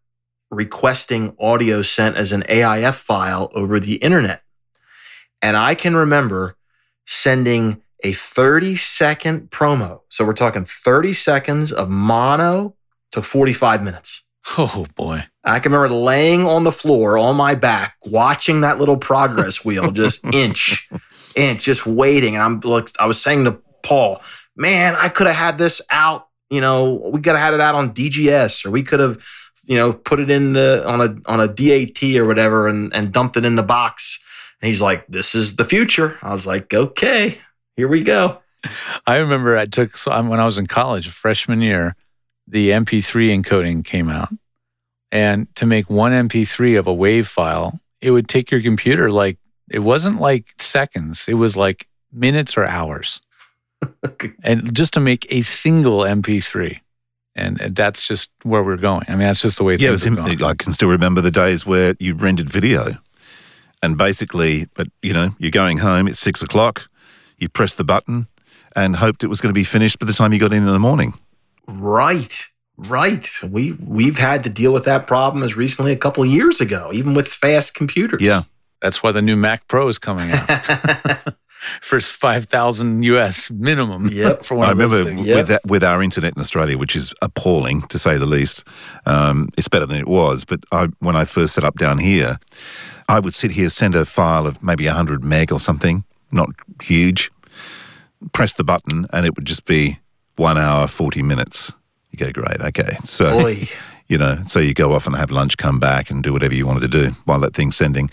requesting audio sent as an AIF file over the internet. And I can remember sending a 30 second promo. So we're talking 30 seconds of mono took 45 minutes.
Oh boy.
I can remember laying on the floor on my back, watching that little progress wheel just inch, inch, just waiting. And I'm like, I was saying to Paul, man, I could have had this out. You know, we could have had it out on DGS, or we could have, you know, put it in the on a on a DAT or whatever, and and dumped it in the box. And he's like, "This is the future." I was like, "Okay, here we go."
I remember I took so when I was in college, freshman year, the MP3 encoding came out, and to make one MP3 of a WAV file, it would take your computer like it wasn't like seconds; it was like minutes or hours, and just to make a single MP3. And uh, that's just where we're going. I mean, that's just the way
yeah,
things are going.
I can still remember the days where you rendered video, and basically, but you know, you're going home. It's six o'clock. You press the button and hoped it was going to be finished by the time you got in in the morning.
Right. Right. We we've had to deal with that problem as recently a couple of years ago, even with fast computers.
Yeah.
That's why the new Mac Pro is coming out. First five thousand US minimum.
Yep.
For one
I
of
remember
things.
Yep.
with that, with our internet in Australia, which is appalling to say the least. Um, it's better than it was, but I, when I first set up down here, I would sit here, send a file of maybe hundred meg or something, not huge. Press the button, and it would just be one hour forty minutes. Go great, okay. So
Boy.
you know, so you go off and have lunch, come back, and do whatever you wanted to do while that thing's sending.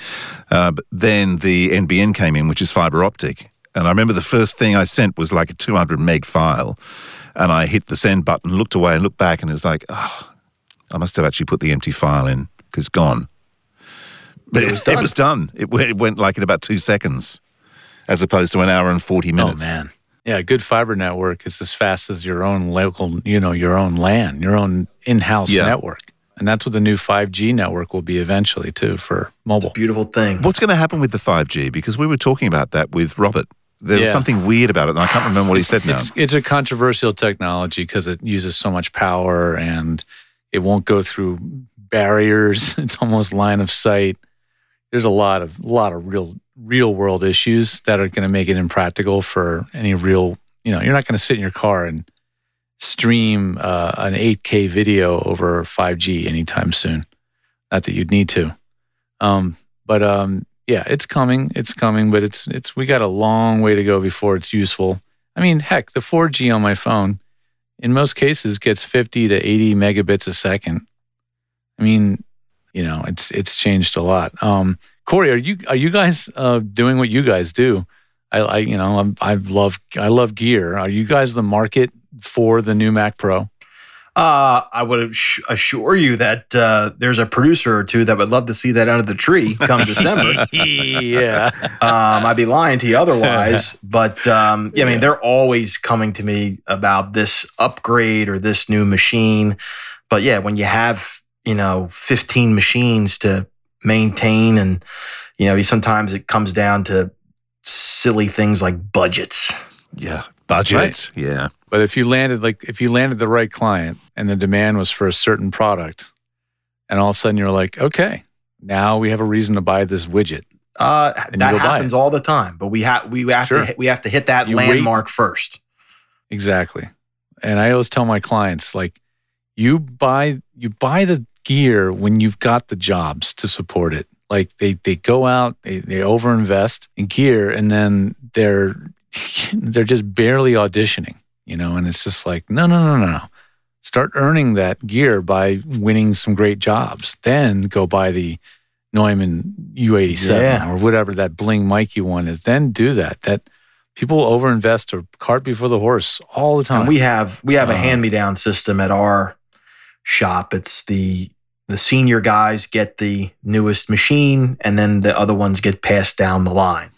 Uh, but then the NBN came in, which is fiber optic, and I remember the first thing I sent was like a 200 meg file, and I hit the send button, looked away, and looked back, and it was like, oh, I must have actually put the empty file in because it's gone. But
It was done.
It was done. It, went- it went like in about two seconds, as opposed to an hour and 40 minutes.
Oh man. Yeah, a good fiber network is as fast as your own local, you know, your own LAN, your own in-house
Yeah.
network. And that's what the new 5G network will be eventually too for mobile.
Beautiful thing.
What's going to happen with the 5G? Because we were talking about that with Robert. There was
Yeah.
something weird about it, and I can't remember what he said now.
It's, it's a controversial technology because it uses so much power and it won't go through barriers. It's almost line of sight. There's a lot of lot of real real world issues that are going to make it impractical for any real. You know, you're not going to sit in your car and stream uh, an 8K video over 5G anytime soon. Not that you'd need to. Um, but um, yeah, it's coming. It's coming, but it's it's we got a long way to go before it's useful. I mean, heck, the 4G on my phone in most cases gets 50 to 80 megabits a second. I mean, you know, it's it's changed a lot. Um, Corey, are you are you guys uh, doing what you guys do? I, I you know, I'm, I love I love gear. Are you guys the market for the new Mac Pro?
Uh, I would assure you that uh, there's a producer or two that would love to see that under the tree come December.
yeah,
um, I'd be lying to you otherwise. But um, yeah, I mean, they're always coming to me about this upgrade or this new machine. But yeah, when you have you know 15 machines to maintain, and you know, sometimes it comes down to silly things like budgets.
Yeah, Budgets.
Right.
Yeah,
but if you landed like if you landed the right client and the demand was for a certain product, and all of a sudden you're like, okay, now we have a reason to buy this widget.
Uh, that happens all the time, but we have we have
Sure.
to hit, we have to hit that
You wait.
landmark first.
Exactly. And I always tell my clients like you buy you buy the gear when you've got the jobs to support it. Like they they go out, they they overinvest in gear and then they're they're just barely auditioning, you know, and it's just like no no no no no. Start earning that gear by winning some great jobs. Then go buy the Neumann U87
Yeah.
or whatever that bling Mikey one is. Then do that. That people overinvest or cart before the horse all the time.
And we have we have a
Uh,
hand me down system at our shop. It's the the senior guys get the newest machine, and then the other ones get passed down the line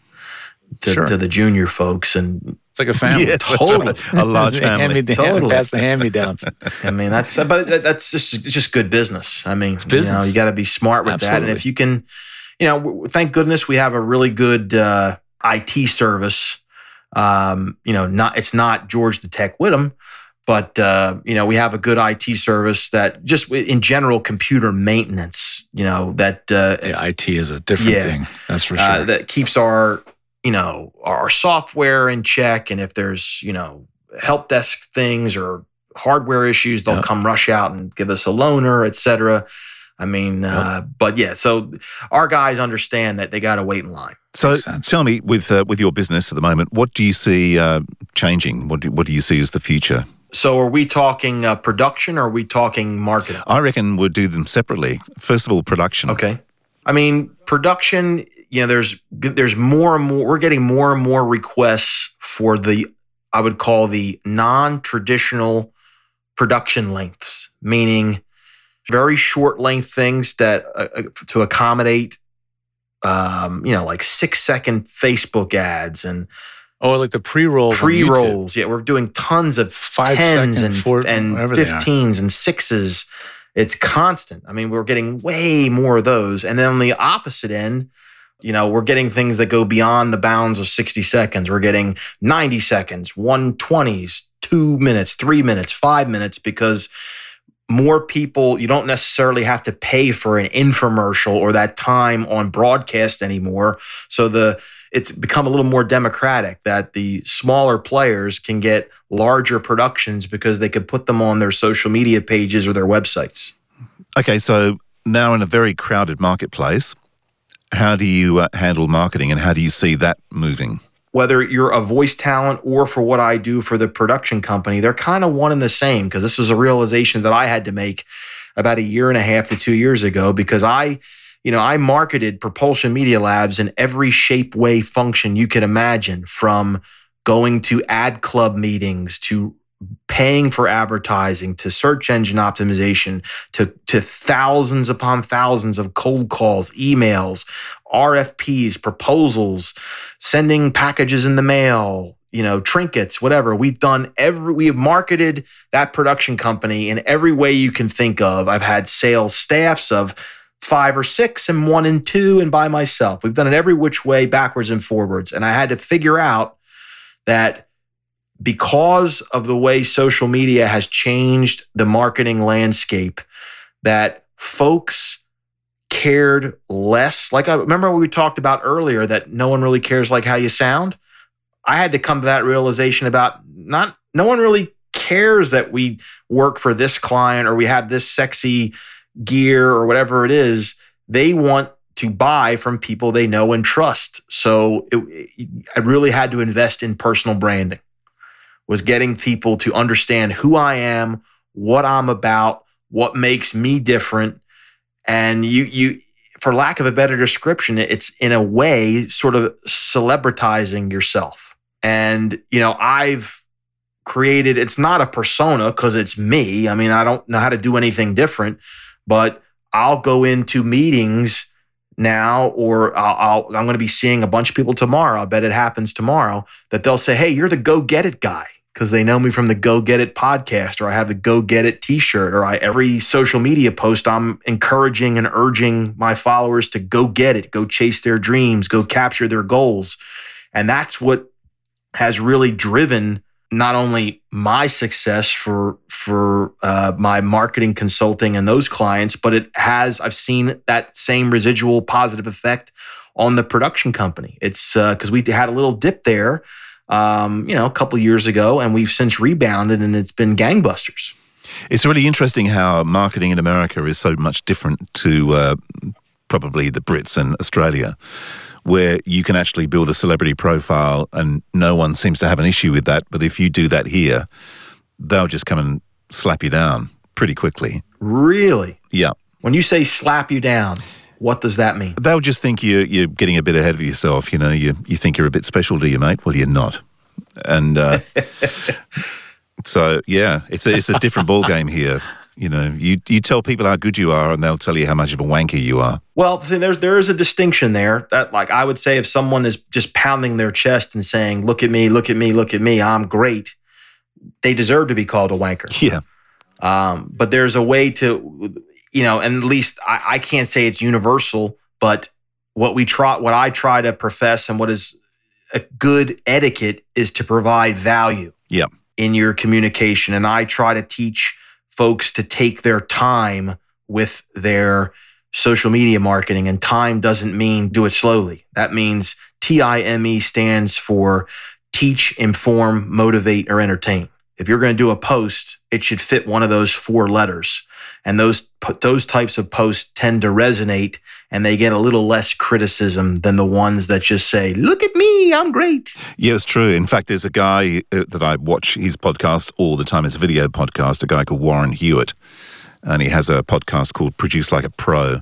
to,
Sure.
to the junior folks. And
It's like a family.
Yeah,
Totally.
A large family.
Hand-me-down,
Totally.
Pass the hand me downs.
I mean, that's but that's just just good business. I mean, you know, you got to be smart with that, and if you can, you know, thank goodness we have a really good uh, IT service. Um, you know, not it's not George the Tech Whittam, but uh, you know, we have a good IT service that just in general computer maintenance. You know that uh,
Yeah, IT is a different
Yeah.
thing. That's for sure.
uh, that keeps our you know our software in check and if there's you know help desk things or hardware issues they'll
Yeah.
come rush out and give us a loaner etc i mean uh, but yeah so our guys understand that they got to wait in line
So tell me, with uh, with your business at the moment, what do you see uh, changing? What do, what do you see as the future?
So are we talking uh, production or are we talking marketing
I reckon we'll do them separately. First of all, production.
Okay. I mean, production, you know, there's there's more and more we're getting more and more requests for the I would call the non-traditional production lengths, meaning very short length things that uh, uh, to accommodate um, you know, like 6-second Facebook ads and
oh, like the pre rolls.
pre-rolls. Yeah, we're doing tons of
Five
tens and
four-
and
whatever
15s and sixes. It's constant. I mean, we're getting way more of those. And then on the opposite end, you know, we're getting things that go beyond the bounds of 60 seconds. We're getting 90 seconds, 120s, two minutes, three minutes, five minutes, because more people, you don't necessarily have to pay for an infomercial or that time on broadcast anymore. So the it's become a little more democratic that the smaller players can get larger productions because they could put them on their social media pages or their websites.
Okay, so now in a very crowded marketplace, how do you uh, handle marketing and how do you see that moving?
Whether you're a voice talent or for what I do for the production company, they're kind of one and the same because this was a realization that I had to make about a year and a half to two years ago because I, you know, I marketed Propulsion Media Labs in every shape, way, function you could imagine from going to ad club meetings to paying for advertising to search engine optimization to to thousands upon thousands of cold calls, emails, RFPs, proposals, sending packages in the mail, you know, trinkets, whatever. We've done every we have marketed that production company in every way you can think of. I've had sales staffs of five or six and one and two and by myself. We've done it every which way, backwards and forwards. And I had to figure out that because of the way social media has changed the marketing landscape, that folks cared less. Like I remember we talked about earlier that no one really cares like how you sound. I had to come to that realization about not no one really cares that we work for this client or we have this sexy gear or whatever it is. They want to buy from people they know and trust. So it, I really had to invest in personal branding. Was getting people to understand who I am, what I'm about, what makes me different, and you you for lack of a better description, it's in a way sort of celebritizing yourself. And you know, I've created it's not a persona because it's me. I mean, I don't know how to do anything different, but I'll go into meetings now, or I'll, I'll I'm going to be seeing a bunch of people tomorrow. I bet it happens tomorrow that they'll say, "Hey, you're the Go Get It guy." Because they know me from the Go Get It podcast, or I have the Go Get It T-shirt, or I every social media post I'm encouraging and urging my followers to go get it, go chase their dreams, go capture their goals, and that's what has really driven not only my success for for uh, my marketing consulting and those clients, but it has I've seen that same residual positive effect on the production company. It's because we had a little dip there, um, you know, a couple years ago, and we've since rebounded, and it's been gangbusters.
It's really interesting how marketing in America is so much different to uh, probably the Brits and Australia, where you can actually build a celebrity profile and no one seems to have an issue with that. But if you do that here, they'll just come and slap you down pretty quickly.
Really,
Yeah.
when you say slap you down, what does that mean?
They'll just think you're, you're getting a bit ahead of yourself. You know, you, you think you're a bit special, do you, mate? Well, you're not. And uh, so, yeah, it's a, it's a different ball game here. You know, you you tell people how good you are, and they'll tell you how much of a wanker you are.
Well, see, there's there is a distinction there. That like I would say, if someone is just pounding their chest and saying, "Look at me, look at me, look at me, I'm great," they deserve to be called a wanker.
Yeah,
Um, but there's a way to, you know, and at least I, I can't say it's universal, but what we try, what I try to profess, and what is a good etiquette is to provide value.
Yeah.
In your communication, and I try to teach folks to take their time with their social media marketing, and time doesn't mean do it slowly. That means TIME E stands for teach, inform, motivate, or entertain. If you're going to do a post, it should fit one of those four letters. And those those types of posts tend to resonate and they get a little less criticism than the ones that just say, "Look at me, I'm great."
yeah, it's true. In fact, there's a guy uh, that I watch his podcast all the time. It's a video podcast. A guy called Warren Huart, and he has a podcast called Produce Like a Pro,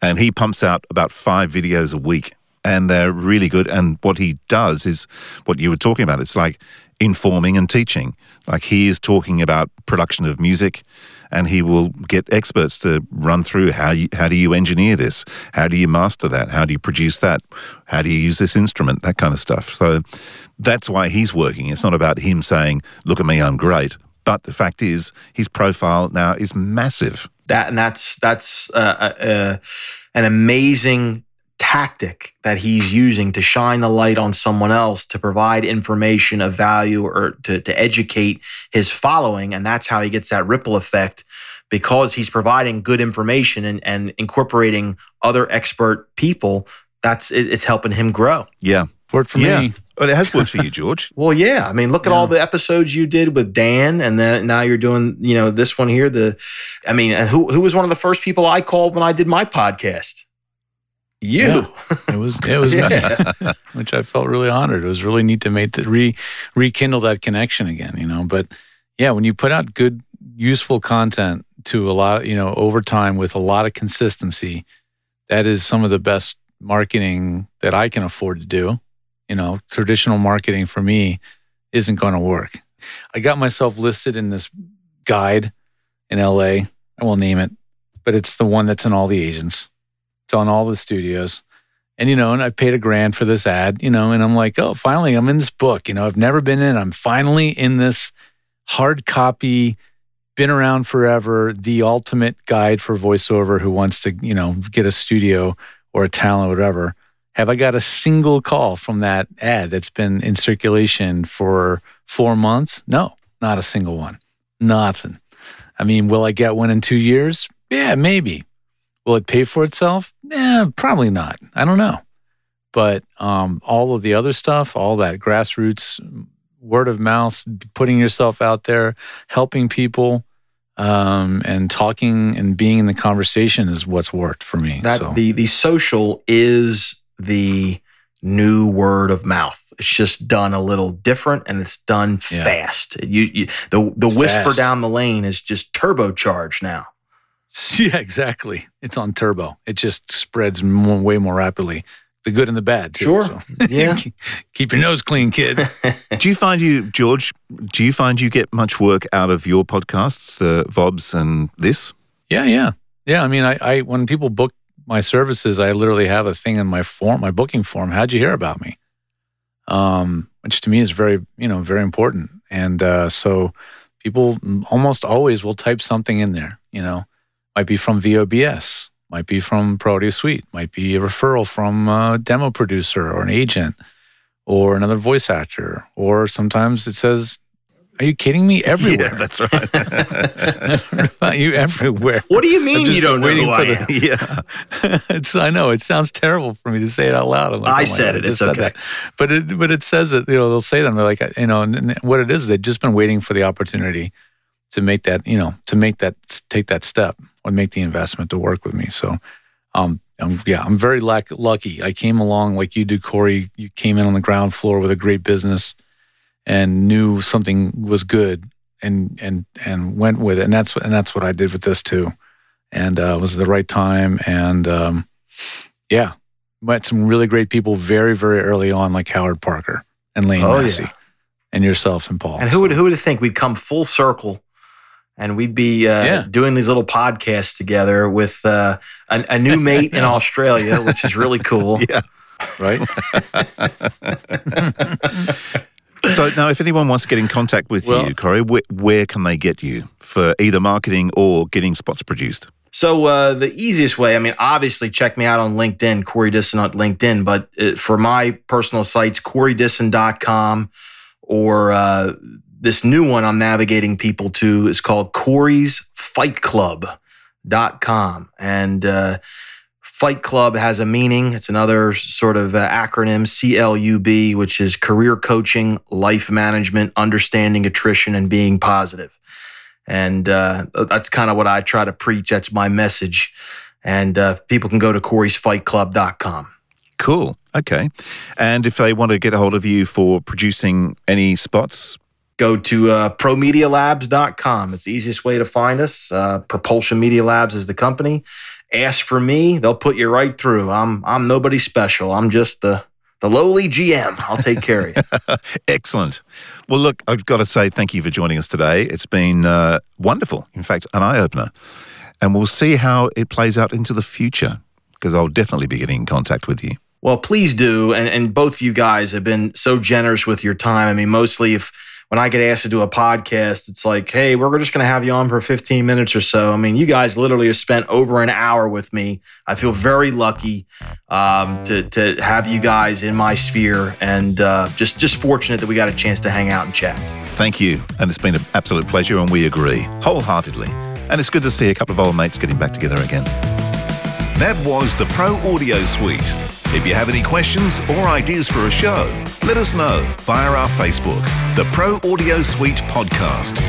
and he pumps out about five videos a week, and they're really good. And what he does is what you were talking about. It's like informing and teaching. Like he is talking about production of music, and he will get experts to run through how you, how do you engineer this, how do you master that, how do you produce that, how do you use this instrument, that kind of stuff. So that's why he's working. It's not about him saying, "Look at me, I'm great." But the fact is, his profile now is massive.
That and that's that's uh, uh, uh, an amazing tactic that he's using to shine the light on someone else to provide information of value or to, to educate his following. And that's how he gets that ripple effect because he's providing good information and, and incorporating other expert people. That's it, it's helping him grow.
Yeah,
Worked for
yeah.
me.
But it has worked for you, George.
well yeah. I mean look at all the episodes you did with dan and then now you're doing you know this one here the i mean and who, who was one of the first people i called when i did my podcast you
It was it was
Yeah.
me, which I felt really honored. It was really neat to make the re rekindle that connection again, you know. But yeah, when you put out good, useful content to a lot, you know, over time with a lot of consistency, that is some of the best marketing that I can afford to do. You know, traditional marketing for me isn't going to work. I got myself listed in this guide in LA. I won't name it, but it's the one that's in all the agents. It's on all the studios. And, you know, and I paid a grand for this ad, you know, and I'm like, oh, finally, I'm in this book. You know, I've never been in. I'm finally in this hard copy, been around forever, the ultimate guide for voiceover who wants to, you know, get a studio or a talent, whatever. Have I got a single call from that ad that's been in circulation for four months? No, not a single one. Nothing. I mean, will I get one in two years? Yeah, maybe. Will it pay for itself? Eh, probably not. I don't know. But um, all of the other stuff, all that grassroots word of mouth, putting yourself out there, helping people, um, and talking and being in the conversation is what's worked for me.
that
so
the the social is the new word of mouth. It's just done a little different and it's done
Yeah.
fast. You, you the the whisper
fast.
down the lane is just turbocharged now.
yeah, exactly. It's on turbo. It just spreads more, way more rapidly. The good and the bad. Too,
Sure.
so.
Yeah.
Keep your nose clean, kids.
do you find you, George? Do you find you get much work out of your podcasts, the Vobs and this?
Yeah, yeah, yeah. I mean, I, I when people book my services, I literally have a thing in my form, my booking form. How'd you hear about me? Um, which to me is very, you know, very important. And uh, so people almost always will type something in there. You know, might be from VOBS, might be from Pro Audio Suite, might be a referral from a demo producer or an agent or another voice actor, or sometimes it says. Are you kidding me? Everywhere.
Yeah, that's right.
about you everywhere.
What do you mean you don't know who I am?
for
yeah.
it's I know it sounds terrible for me to say it out loud. Like,
I
oh
said
God,
it, it's okay.
that. But it but it says it. You know, they'll say them. They're like, you know, and, and what it is, they've just been waiting for the opportunity to make that, you know, to make that take that step or make the investment to work with me. So, um, I'm, yeah, I'm very lack, lucky. I came along like you do, Corey. You came in on the ground floor with a great business and knew something was good and and and went with it. And that's and that's what I did with this too. And uh, it was the right time. And um, yeah, met some really great people very very early on, like Howard Parker and Lane
Oh,
Massey,
yeah.
and yourself and Paul.
And who would who would have think we'd come full circle and we'd be uh,
Yeah.
doing these little podcasts together with uh, a, a new mate in Australia, which is really cool.
Yeah.
Right?
So now, if anyone wants to get in contact with
Well-
you, Corey, where, where can they get you for either marketing or getting spots produced?
So uh, the easiest way, I mean, obviously check me out on LinkedIn, Corey Dissin on LinkedIn, but uh, for my personal sites, CoreyDissin.com or uh, this new one I'm navigating people to is called Corey's Fight Club.com. And uh, Fight Club has a meaning. It's another sort of uh, acronym, CLUB, which is career coaching, life management, understanding attrition, and being positive. And uh, that's kind of what I try to preach. That's my message. And uh, people can go to corey's fight corey'sfightclub.com.
Cool. Okay. And if they want to get a hold of you for producing any spots,
Go to uh, promedialabs.com. It's the easiest way to find us. Uh, Propulsion Media Labs is the company. Ask for me; they'll put you right through. I'm I'm nobody special. I'm just the the lowly GM. I'll take care of you.
excellent. Well, look, I've got to say thank you for joining us today. It's been uh, wonderful. In fact, an eye opener. And we'll see how it plays out into the future because I'll definitely be getting in contact with you.
Well, please do. And, and both you guys have been so generous with your time. I mean, mostly if when I get asked to do a podcast, it's like, hey, we're just going to have you on for 15 minutes or so. I mean, you guys literally have spent over an hour with me. I feel very lucky um, to, to have you guys in my sphere and uh, just, just fortunate that we got a chance to hang out and chat.
Thank you. And it's been an absolute pleasure, and we agree wholeheartedly. And it's good to see a couple of old mates getting back together again.
That was the Pro Audio Suite. If you have any questions or ideas for a show, let us know via our Facebook, the Pro Audio Suite Podcast.